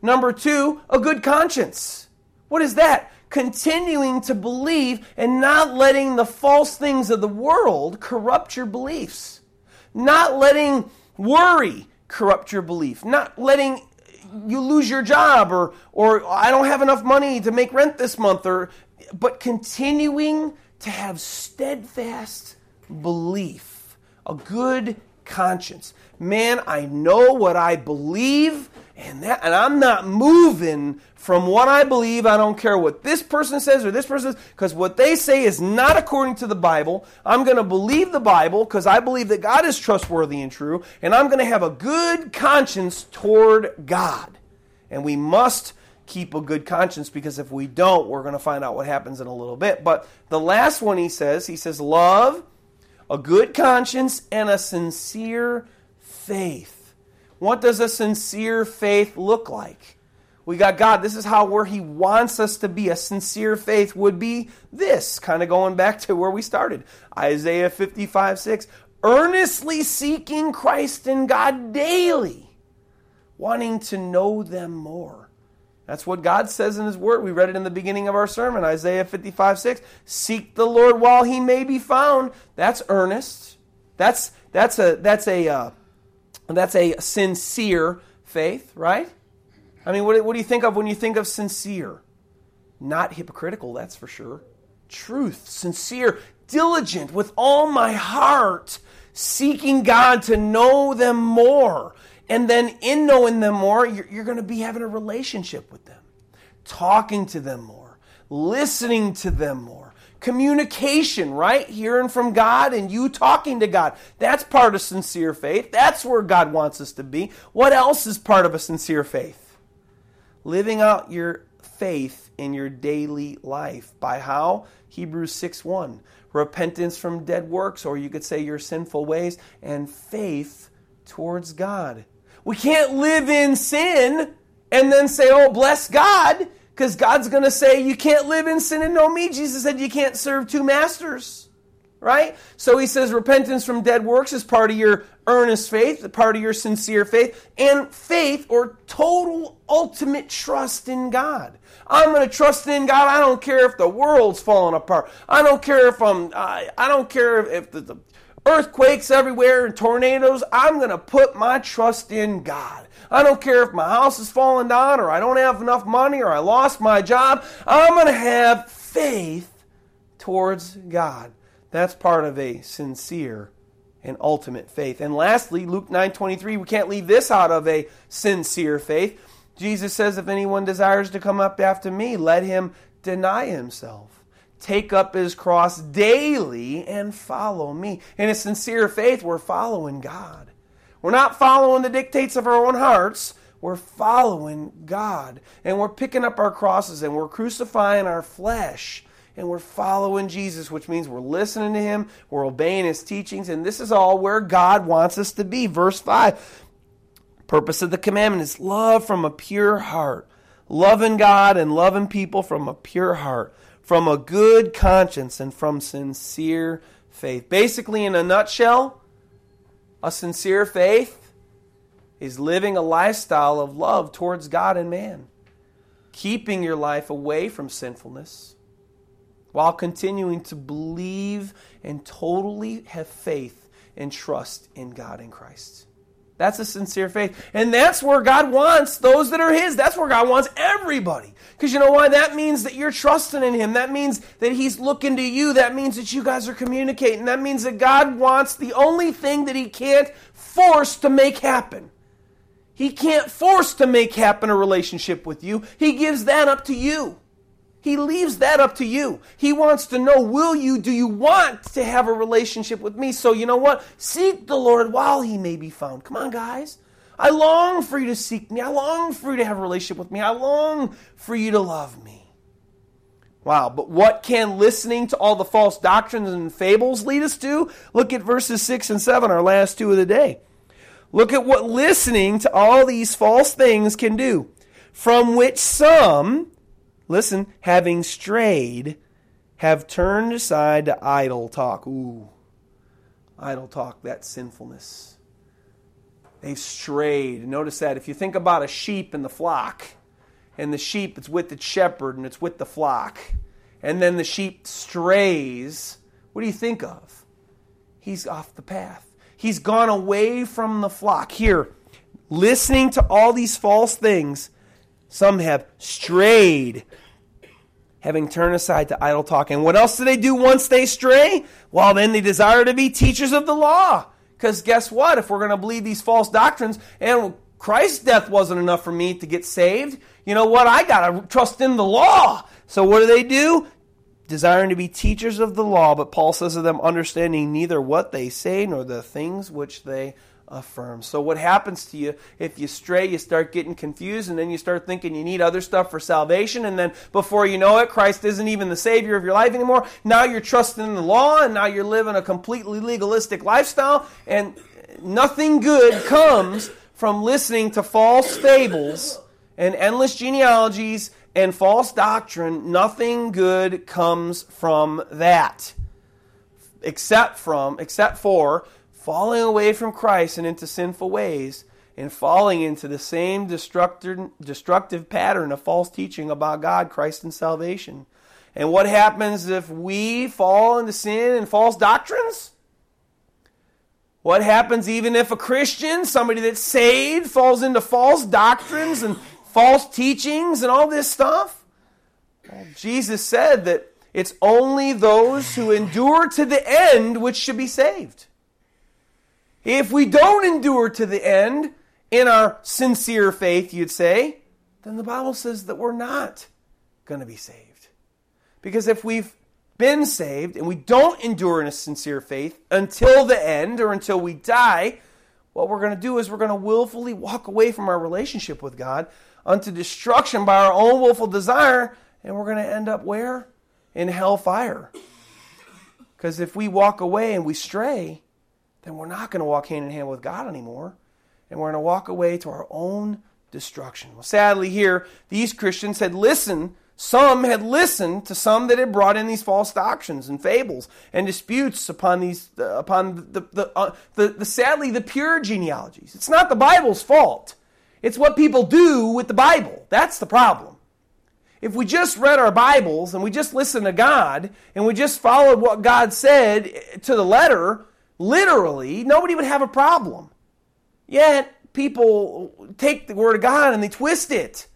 Number two, a good conscience. What is that? Continuing to believe and not letting the false things of the world corrupt your beliefs. Not letting worry corrupt your belief. Not letting you lose your job or or I don't have enough money to make rent this month or but continuing to have steadfast belief, a good conscience. Man, I know what I believe and that and I'm not moving from what I believe. I don't care what this person says or this person says, because what they say is not according to the Bible. I'm going to believe the Bible because I believe that God is trustworthy and true, and I'm going to have a good conscience toward God. And we must keep a good conscience because if we don't, we're going to find out what happens in a little bit. But the last one he says, he says, love, a good conscience, and a sincere faith. What does a sincere faith look like? We got God. This is how where He wants us to be. A sincere faith would be this, kind of going back to where we started. Isaiah 55 6. Earnestly seeking Christ and God daily, wanting to know them more. That's what God says in His Word. We read it in the beginning of our sermon, Isaiah 55 6. Seek the Lord while He may be found. That's earnest. That's, that's a, that's a, uh, that's a sincere faith, right? I mean, what, what do you think of when you think of sincere? Not hypocritical, that's for sure. Truth, sincere, diligent with all my heart, seeking God to know them more. And then in knowing them more, you're, you're going to be having a relationship with them, talking to them more, listening to them more communication, right? Hearing from God and you talking to God. That's part of sincere faith. That's where God wants us to be. What else is part of a sincere faith? Living out your faith in your daily life. By how? Hebrews 6 1. Repentance from dead works, or you could say your sinful ways, and faith towards God. We can't live in sin and then say, oh, bless God because God's going to say, You can't live in sin and know me. Jesus said, You can't serve two masters. Right? So he says, Repentance from dead works is part of your earnest faith, part of your sincere faith, and faith or total ultimate trust in God. I'm going to trust in God. I don't care if the world's falling apart. I don't care if I'm, I, I don't care if the, the earthquakes everywhere and tornadoes. I'm going to put my trust in God. I don't care if my house is falling down or I don't have enough money or I lost my job. I'm going to have faith towards God. That's part of a sincere and ultimate faith. And lastly, Luke 9:23, we can't leave this out of a sincere faith. Jesus says if anyone desires to come up after me, let him deny himself. Take up his cross daily and follow me. In a sincere faith, we're following God. We're not following the dictates of our own hearts. We're following God. And we're picking up our crosses and we're crucifying our flesh. And we're following Jesus, which means we're listening to Him, we're obeying His teachings, and this is all where God wants us to be. Verse 5 Purpose of the commandment is love from a pure heart. Loving God and loving people from a pure heart, from a good conscience, and from sincere faith. Basically, in a nutshell, a sincere faith is living a lifestyle of love towards God and man, keeping your life away from sinfulness while continuing to believe and totally have faith and trust in God and Christ. That's a sincere faith. And that's where God wants those that are His. That's where God wants everybody. Because you know why? That means that you're trusting in Him. That means that He's looking to you. That means that you guys are communicating. That means that God wants the only thing that He can't force to make happen. He can't force to make happen a relationship with you. He gives that up to you. He leaves that up to you. He wants to know, will you, do you want to have a relationship with me? So, you know what? Seek the Lord while he may be found. Come on, guys. I long for you to seek me. I long for you to have a relationship with me. I long for you to love me. Wow, but what can listening to all the false doctrines and fables lead us to? Look at verses 6 and 7, our last two of the day. Look at what listening to all these false things can do, from which some listen, having strayed, have turned aside to idle talk. Ooh, idle talk, that sinfulness. They've strayed. Notice that if you think about a sheep in the flock, and the sheep, it's with the shepherd and it's with the flock, and then the sheep strays, what do you think of? He's off the path. He's gone away from the flock. Here, listening to all these false things, some have strayed, having turned aside to idle talk. And what else do they do once they stray? Well, then they desire to be teachers of the law. Because guess what? If we're going to believe these false doctrines, and Christ's death wasn't enough for me to get saved, you know what? I got to trust in the law. So what do they do? Desiring to be teachers of the law, but Paul says of them, understanding neither what they say nor the things which they affirm. So, what happens to you if you stray, you start getting confused, and then you start thinking you need other stuff for salvation, and then before you know it, Christ isn't even the Savior of your life anymore. Now you're trusting in the law, and now you're living a completely legalistic lifestyle, and nothing good comes from listening to false fables and endless genealogies and false doctrine. Nothing good comes from that. Except from, except for falling away from Christ and into sinful ways and falling into the same destructive, destructive pattern of false teaching about God, Christ, and salvation. And what happens if we fall into sin and false doctrines? What happens even if a Christian, somebody that's saved, falls into false doctrines and false teachings and all this stuff? Well, Jesus said that it's only those who endure to the end which should be saved. If we don't endure to the end in our sincere faith, you'd say, then the Bible says that we're not going to be saved. Because if we've been saved and we don't endure in a sincere faith until the end or until we die, what we're going to do is we're going to willfully walk away from our relationship with God unto destruction by our own willful desire, and we're going to end up where? In hellfire. Because if we walk away and we stray, then we're not going to walk hand in hand with God anymore. And we're going to walk away to our own destruction. Well, sadly, here, these Christians had listened. Some had listened to some that had brought in these false doctrines and fables and disputes upon these, uh, upon the, the, uh, the, the, sadly, the pure genealogies. It's not the Bible's fault. It's what people do with the Bible. That's the problem. If we just read our Bibles and we just listened to God and we just followed what God said to the letter, literally, nobody would have a problem. Yet, people take the Word of God and they twist it.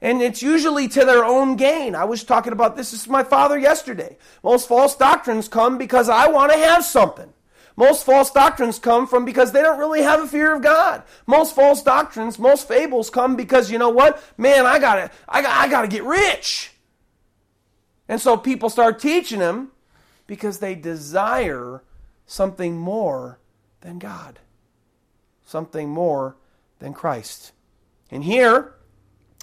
And it's usually to their own gain. I was talking about this with my father yesterday. Most false doctrines come because I want to have something. Most false doctrines come from because they don't really have a fear of God. Most false doctrines, most fables come because you know what? Man, I gotta, I got, I gotta get rich. And so people start teaching them because they desire something more than God, something more than Christ. And here,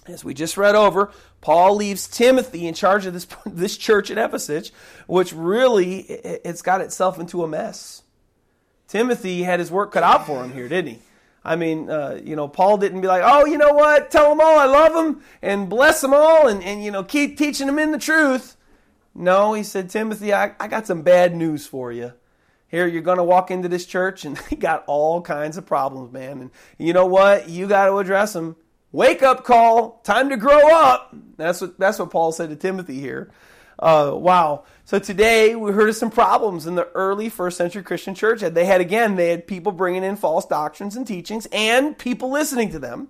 as we just read over, Paul leaves Timothy in charge of this, this church at Ephesus, which really it's got itself into a mess. Timothy had his work cut out for him here, didn't he? I mean, uh, you know, Paul didn't be like, oh, you know what? Tell them all I love them and bless them all and, and you know, keep teaching them in the truth. No, he said, Timothy, I, I got some bad news for you. Here, you're going to walk into this church and they got all kinds of problems, man. And you know what? You got to address them. Wake up call. Time to grow up. That's what, that's what Paul said to Timothy here. Uh, wow. So today we heard of some problems in the early first century Christian church. They had, again, they had people bringing in false doctrines and teachings and people listening to them.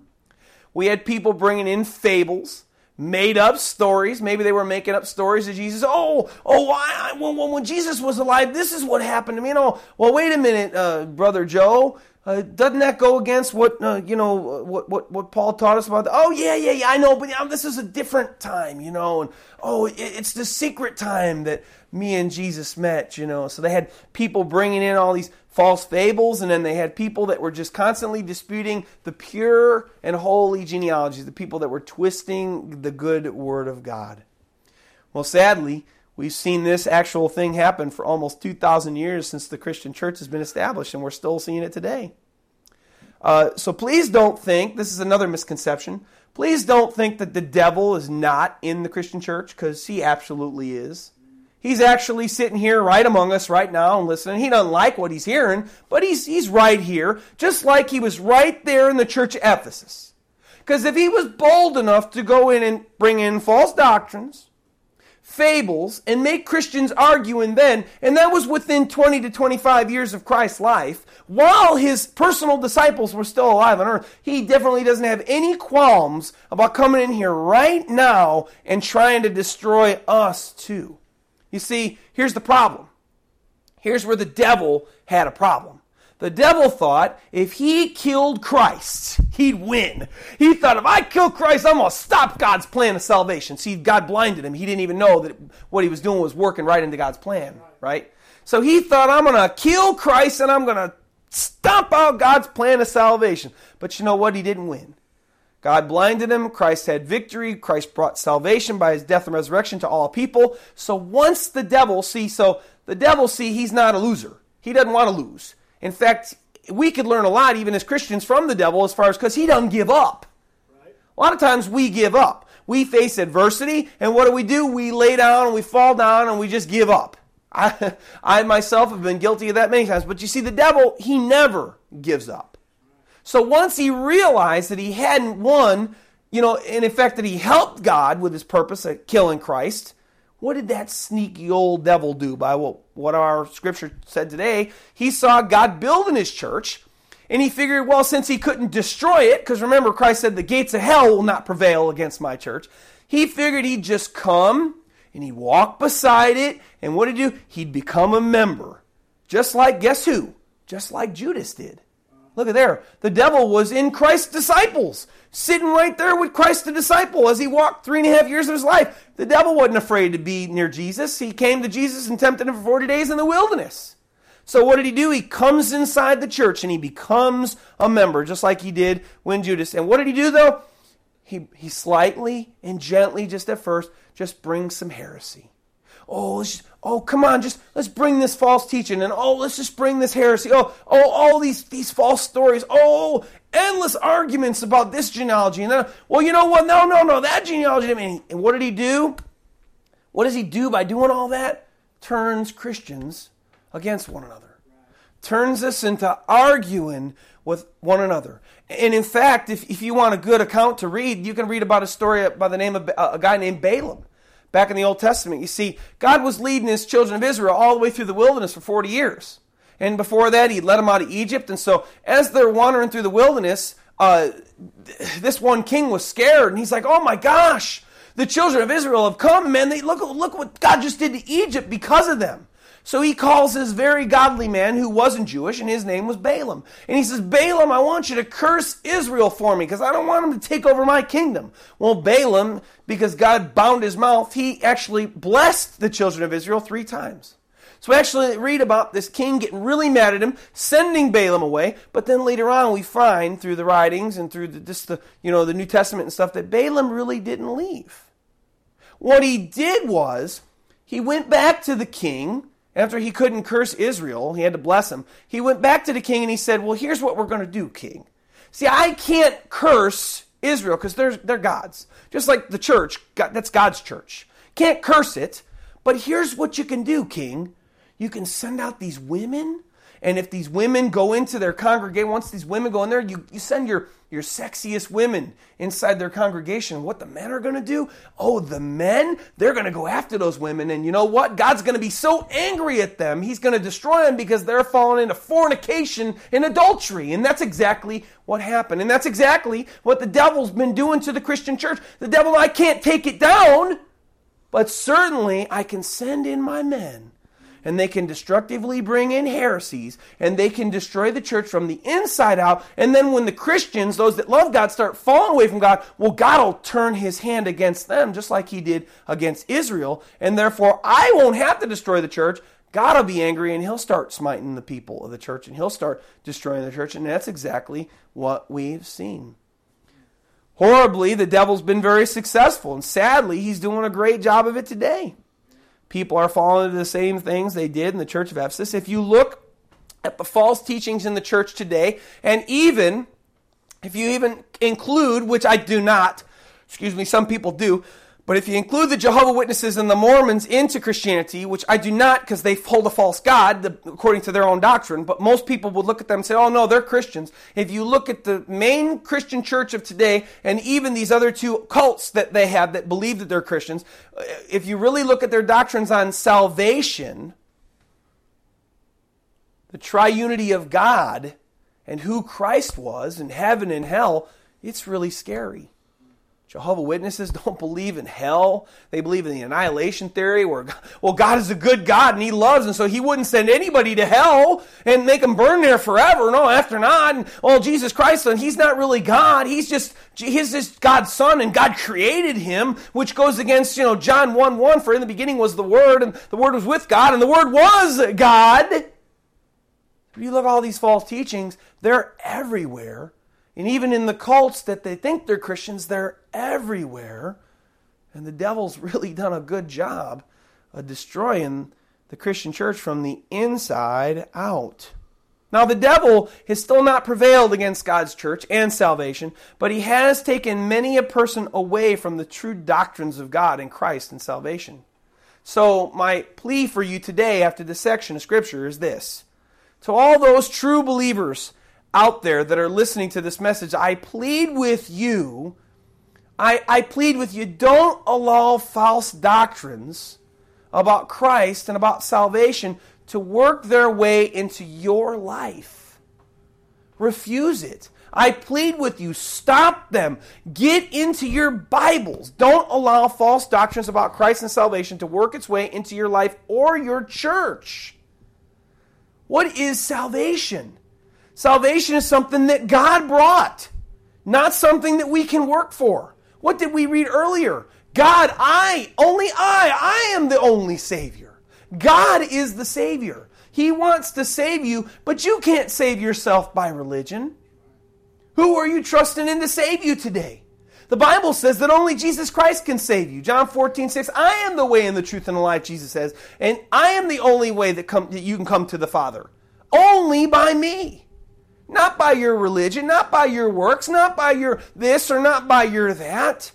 We had people bringing in fables, made up stories. Maybe they were making up stories of Jesus. Oh, oh, why? When, when, when Jesus was alive, this is what happened to me. You know, well, wait a minute, uh, brother Joe. Uh, doesn't that go against what uh, you know what, what what Paul taught us about? The, oh yeah yeah yeah I know, but this is a different time, you know, and oh it, it's the secret time that me and Jesus met, you know. So they had people bringing in all these false fables, and then they had people that were just constantly disputing the pure and holy genealogies, the people that were twisting the good word of God. Well, sadly, we've seen this actual thing happen for almost 2,000 years since the Christian church has been established, and we're still seeing it today. Uh, so please don't think, this is another misconception, please don't think that the devil is not in the Christian church, because he absolutely is. He's actually sitting here right among us right now and listening. He doesn't like what he's hearing, but he's, he's right here, just like he was right there in the church of Ephesus. Because if he was bold enough to go in and bring in false doctrines, fables, and make Christians argue and then, and that was within 20 to 25 years of Christ's life, while his personal disciples were still alive on earth, he definitely doesn't have any qualms about coming in here right now and trying to destroy us too. You see, here's the problem. Here's where the devil had a problem. The devil thought if he killed Christ, he'd win. He thought if I kill Christ, I'm going to stop God's plan of salvation. See, God blinded him. He didn't even know that what he was doing was working right into God's plan, right? So he thought, I'm going to kill Christ and I'm going to stomp out God's plan of salvation. But you know what? He didn't win. God blinded him. Christ had victory. Christ brought salvation by his death and resurrection to all people. So once the devil, see, so the devil, see, he's not a loser. He doesn't want to lose. In fact, we could learn a lot, even as Christians, from the devil as far as because he doesn't give up. Right. A lot of times we give up. We face adversity, and what do we do? We lay down and we fall down and we just give up. I, I myself have been guilty of that many times. But you see, the devil, he never gives up. So once he realized that he hadn't won, you know, in effect that he helped God with his purpose of killing Christ, what did that sneaky old devil do by what, what our scripture said today? He saw God building his church, and he figured, well, since he couldn't destroy it, because remember, Christ said, the gates of hell will not prevail against my church, he figured he'd just come and he'd walk beside it, and what did he do? He'd become a member. Just like, guess who? Just like Judas did. Look at there. The devil was in Christ's disciples, sitting right there with Christ the disciple as he walked three and a half years of his life. The devil wasn't afraid to be near Jesus. He came to Jesus and tempted him for 40 days in the wilderness. So what did he do? He comes inside the church and he becomes a member, just like he did when Judas. And what did he do though? He, he slightly and gently, just at first, just brings some heresy. Oh, oh, come on, just let's bring this false teaching, and oh, let's just bring this heresy. Oh, oh, all these these false stories. Oh, endless arguments about this genealogy, and then, well, you know what? No, no, no, that genealogy. I mean, and what did he do? What does he do by doing all that? Turns Christians against one another. Turns us into arguing with one another. And in fact, if, if you want a good account to read, you can read about a story by the name of a guy named Balaam back in the Old Testament. You see, God was leading his children of Israel all the way through the wilderness for 40 years. And before that, he led them out of Egypt. And so, as they're wandering through the wilderness, uh, this one king was scared. And he's like, oh my gosh, the children of Israel have come, man. They, look, look what God just did to Egypt because of them. So he calls this very godly man who wasn't Jewish, and his name was Balaam. And he says, Balaam, I want you to curse Israel for me because I don't want him to take over my kingdom. Well, Balaam, because God bound his mouth, he actually blessed the children of Israel three times. So we actually read about this king getting really mad at him, sending Balaam away. But then later on, we find through the writings and through the, just the you know the New Testament and stuff that Balaam really didn't leave. What he did was he went back to the king after he couldn't curse Israel, he had to bless him. He went back to the king and he said, Well, here's what we're going to do, king. See, I can't curse Israel because they're, they're God's. Just like the church, God, that's God's church. Can't curse it, but here's what you can do, king. You can send out these women and if these women go into their congregation, once these women go in there, you, you send your, your sexiest women inside their congregation. What the men are going to do? Oh, the men, they're going to go after those women. And you know what? God's going to be so angry at them, He's going to destroy them because they're falling into fornication and adultery. And that's exactly what happened. And that's exactly what the devil's been doing to the Christian church. The devil, I can't take it down, but certainly I can send in my men and they can destructively bring in heresies and they can destroy the church from the inside out. And then when the Christians, those that love God, start falling away from God, well, God will turn his hand against them just like he did against Israel. And therefore, I won't have to destroy the church. God will be angry and he'll start smiting the people of the church and he'll start destroying the church. And that's exactly what we've seen. Horribly, the devil's been very successful, and sadly, he's doing a great job of it today people are falling into the same things they did in the church of Ephesus. If you look at the false teachings in the church today, and even if you even include, which I do not, excuse me, some people do, but if you include the Jehovah Witnesses and the Mormons into Christianity, which I do not because they hold a false God according to their own doctrine, but most people would look at them and say, oh no, they're Christians. If you look at the main Christian church of today and even these other two cults that they have that believe that they're Christians, if you really look at their doctrines on salvation, the triunity of God, and who Christ was, and heaven and hell, it's really scary. Jehovah Witnesses don't believe in hell. They believe in the annihilation theory where, well, God is a good God and He loves, and so He wouldn't send anybody to hell and make them burn there forever. No, after not. And, well, Jesus Christ, and He's not really God. He's just, He's just God's Son, and God created Him, which goes against, you know, John 1 1, for in the beginning was the Word, and the Word was with God, and the Word was God. If you look at all these false teachings, they're everywhere and even in the cults that they think they're Christians, they're everywhere. And the devil's really done a good job of destroying the Christian church from the inside out. Now, the devil has still not prevailed against God's church and salvation, but he has taken many a person away from the true doctrines of God and Christ and salvation. So, my plea for you today after this section of Scripture is this To all those true believers out there that are listening to this message, I plead with you, I, I plead with you, don't allow false doctrines about Christ and about salvation to work their way into your life. Refuse it. I plead with you, stop them. Get into your Bibles. Don't allow false doctrines about Christ and salvation to work its way into your life or your church. What is salvation? Salvation is something that God brought, not something that we can work for. What did we read earlier? God, I, only I, I am the only Savior. God is the Savior. He wants to save you, but you can't save yourself by religion. Who are you trusting in to save you today? The Bible says that only Jesus Christ can save you. John 14, 6. I am the way and the truth and the life, Jesus says, and I am the only way that, come, that you can come to the Father. Only by me. Not by your religion, not by your works, not by your this or not by your that.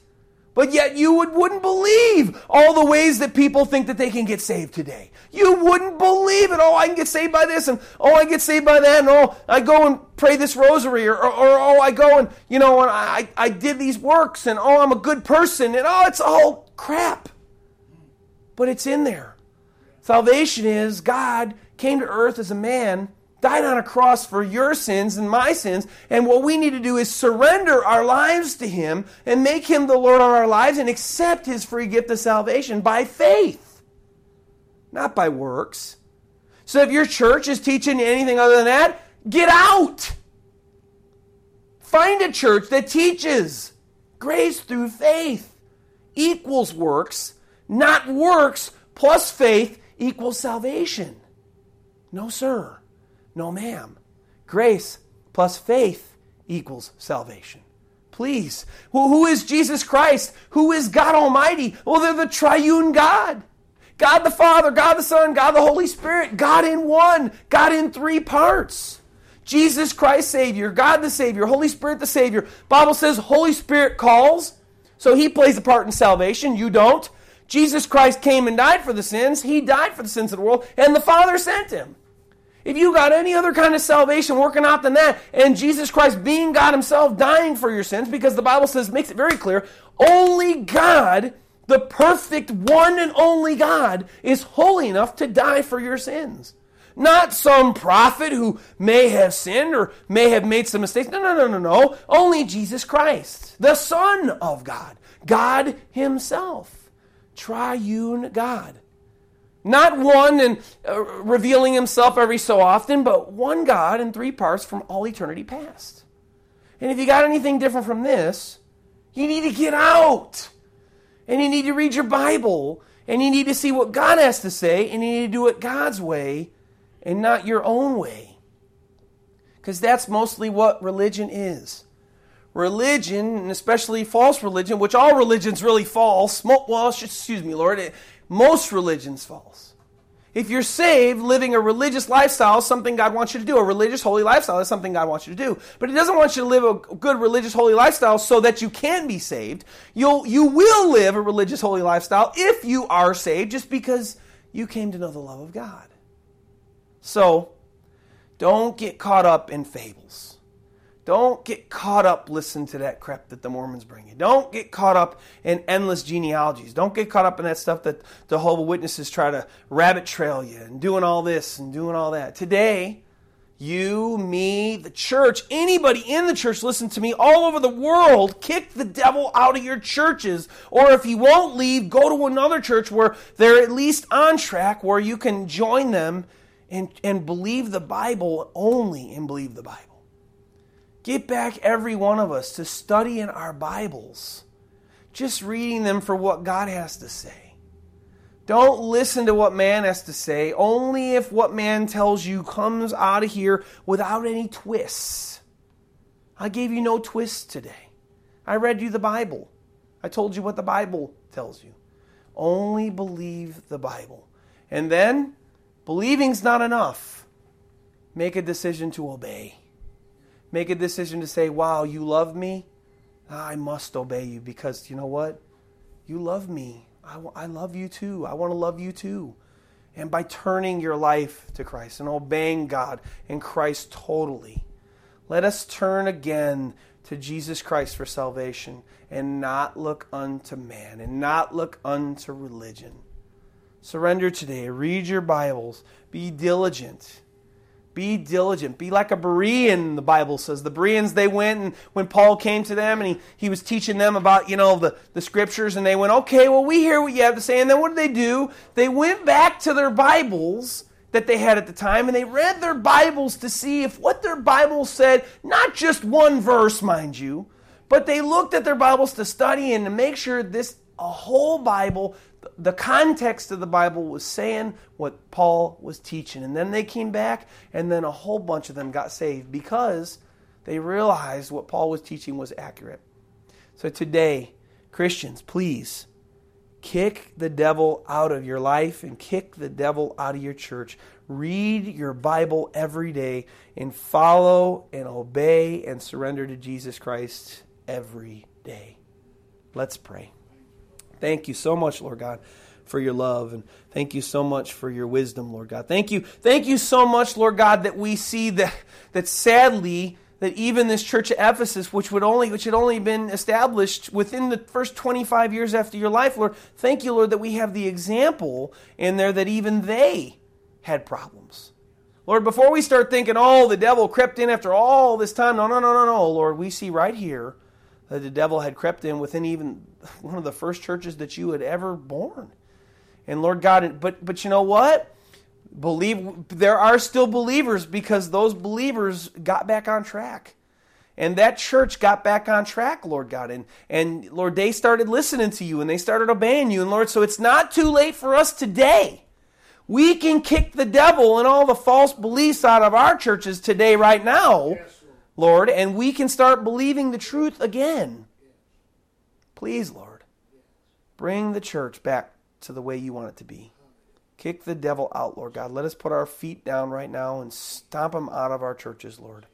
But yet you would, wouldn't believe all the ways that people think that they can get saved today. You wouldn't believe it. Oh, I can get saved by this, and oh, I get saved by that, and oh, I go and pray this rosary, or, or, or oh, I go and, you know, and I, I did these works, and oh, I'm a good person, and oh, it's all crap. But it's in there. Salvation is God came to earth as a man died on a cross for your sins and my sins. And what we need to do is surrender our lives to Him and make Him the Lord of our lives and accept His free gift of salvation by faith, not by works. So if your church is teaching anything other than that, get out. Find a church that teaches grace through faith equals works, not works plus faith equals salvation. No, sir. No, ma'am. Grace plus faith equals salvation. Please. who is Jesus Christ? Who is God Almighty? Well, they're the triune God. God the Father, God the Son, God the Holy Spirit, God in one, God in three parts. Jesus Christ Savior, God the Savior, Holy Spirit the Savior. Bible says Holy Spirit calls, so he plays a part in salvation, you don't. Jesus Christ came and died for the sins. He died for the sins of the world, and the Father sent him. If you got any other kind of salvation working out than that, and Jesus Christ being God Himself dying for your sins, because the Bible says, makes it very clear, only God, the perfect one and only God, is holy enough to die for your sins. Not some prophet who may have sinned or may have made some mistakes. No, no, no, no, no. Only Jesus Christ, the Son of God, God Himself, triune God. Not one and uh, revealing himself every so often, but one God in three parts from all eternity past. And if you got anything different from this, you need to get out. And you need to read your Bible. And you need to see what God has to say. And you need to do it God's way and not your own way. Because that's mostly what religion is. Religion, and especially false religion, which all religion's really false. Well, excuse me, Lord most religions false. If you're saved, living a religious lifestyle something God wants you to do. A religious, holy lifestyle is something God wants you to do. But He doesn't want you to live a good religious, holy lifestyle so that you can be saved. You'll, you will live a religious, holy lifestyle if you are saved just because you came to know the love of God. So, don't get caught up in fables. Don't get caught up listening to that crap that the Mormons bring you. Don't get caught up in endless genealogies. Don't get caught up in that stuff that the Jehovah Witnesses try to rabbit trail you and doing all this and doing all that. Today, you, me, the church, anybody in the church, listen to me, all over the world, kick the devil out of your churches. Or if you won't leave, go to another church where they're at least on track, where you can join them and, and believe the Bible only and believe the Bible. Get back, every one of us, to studying our Bibles, just reading them for what God has to say. Don't listen to what man has to say, only if what man tells you comes out of here without any twists. I gave you no twists today. I read you the Bible. I told you what the Bible tells you. Only believe the Bible. And then, believing's not enough. Make a decision to obey make a decision to say, wow, you love me? Ah, I must obey you because you know what? You love me. I, I love you too. I want to love you too. And by turning your life to Christ and obeying God and Christ totally, let us turn again to Jesus Christ for salvation and not look unto man and not look unto religion. Surrender today. Read your Bibles. Be diligent be diligent. Be like a Berean, the Bible says. The Bereans, they went and when Paul came to them and he, he was teaching them about, you know, the, the scriptures, and they went, okay, well, we hear what you have to say. And then what did they do? They went back to their Bibles that they had at the time and they read their Bibles to see if what their Bible said, not just one verse, mind you, but they looked at their Bibles to study and to make sure this a whole Bible the context of the Bible was saying what Paul was teaching. And then they came back, and then a whole bunch of them got saved because they realized what Paul was teaching was accurate. So today, Christians, please kick the devil out of your life and kick the devil out of your church. Read your Bible every day and follow and obey and surrender to Jesus Christ every day. Let's pray. Thank you so much, Lord God, for your love. And thank you so much for your wisdom, Lord God. Thank you. Thank you so much, Lord God, that we see that, that sadly, that even this church of Ephesus, which would only which had only been established within the first 25 years after your life, Lord, thank you, Lord, that we have the example in there that even they had problems. Lord, before we start thinking, oh, the devil crept in after all this time, no, no, no, no, no, Lord, we see right here that the devil had crept in within even one of the first churches that you had ever born. And Lord God, but but you know what? Believe there are still believers because those believers got back on track. And that church got back on track, Lord God. And, and Lord, they started listening to you and they started obeying you. And Lord, so it's not too late for us today. We can kick the devil and all the false beliefs out of our churches today, right now. Yes. Lord, and we can start believing the truth again. Please, Lord, bring the church back to the way you want it to be. Kick the devil out, Lord God. Let us put our feet down right now and stomp him out of our churches, Lord.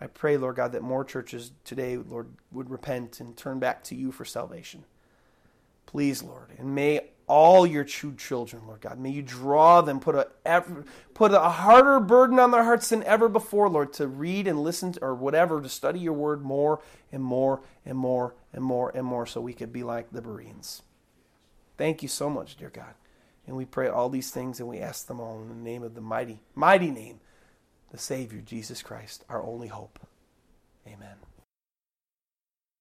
I pray, Lord God, that more churches today, Lord, would repent and turn back to you for salvation. Please, Lord, and may all your true children, Lord God, may you draw them, put a put a harder burden on their hearts than ever before, Lord, to read and listen to, or whatever, to study your word more and more and more and more and more, so we could be like the Bereans. Thank you so much, dear God. And we pray all these things and we ask them all in the name of the mighty, mighty name, the Savior, Jesus Christ, our only hope. Amen.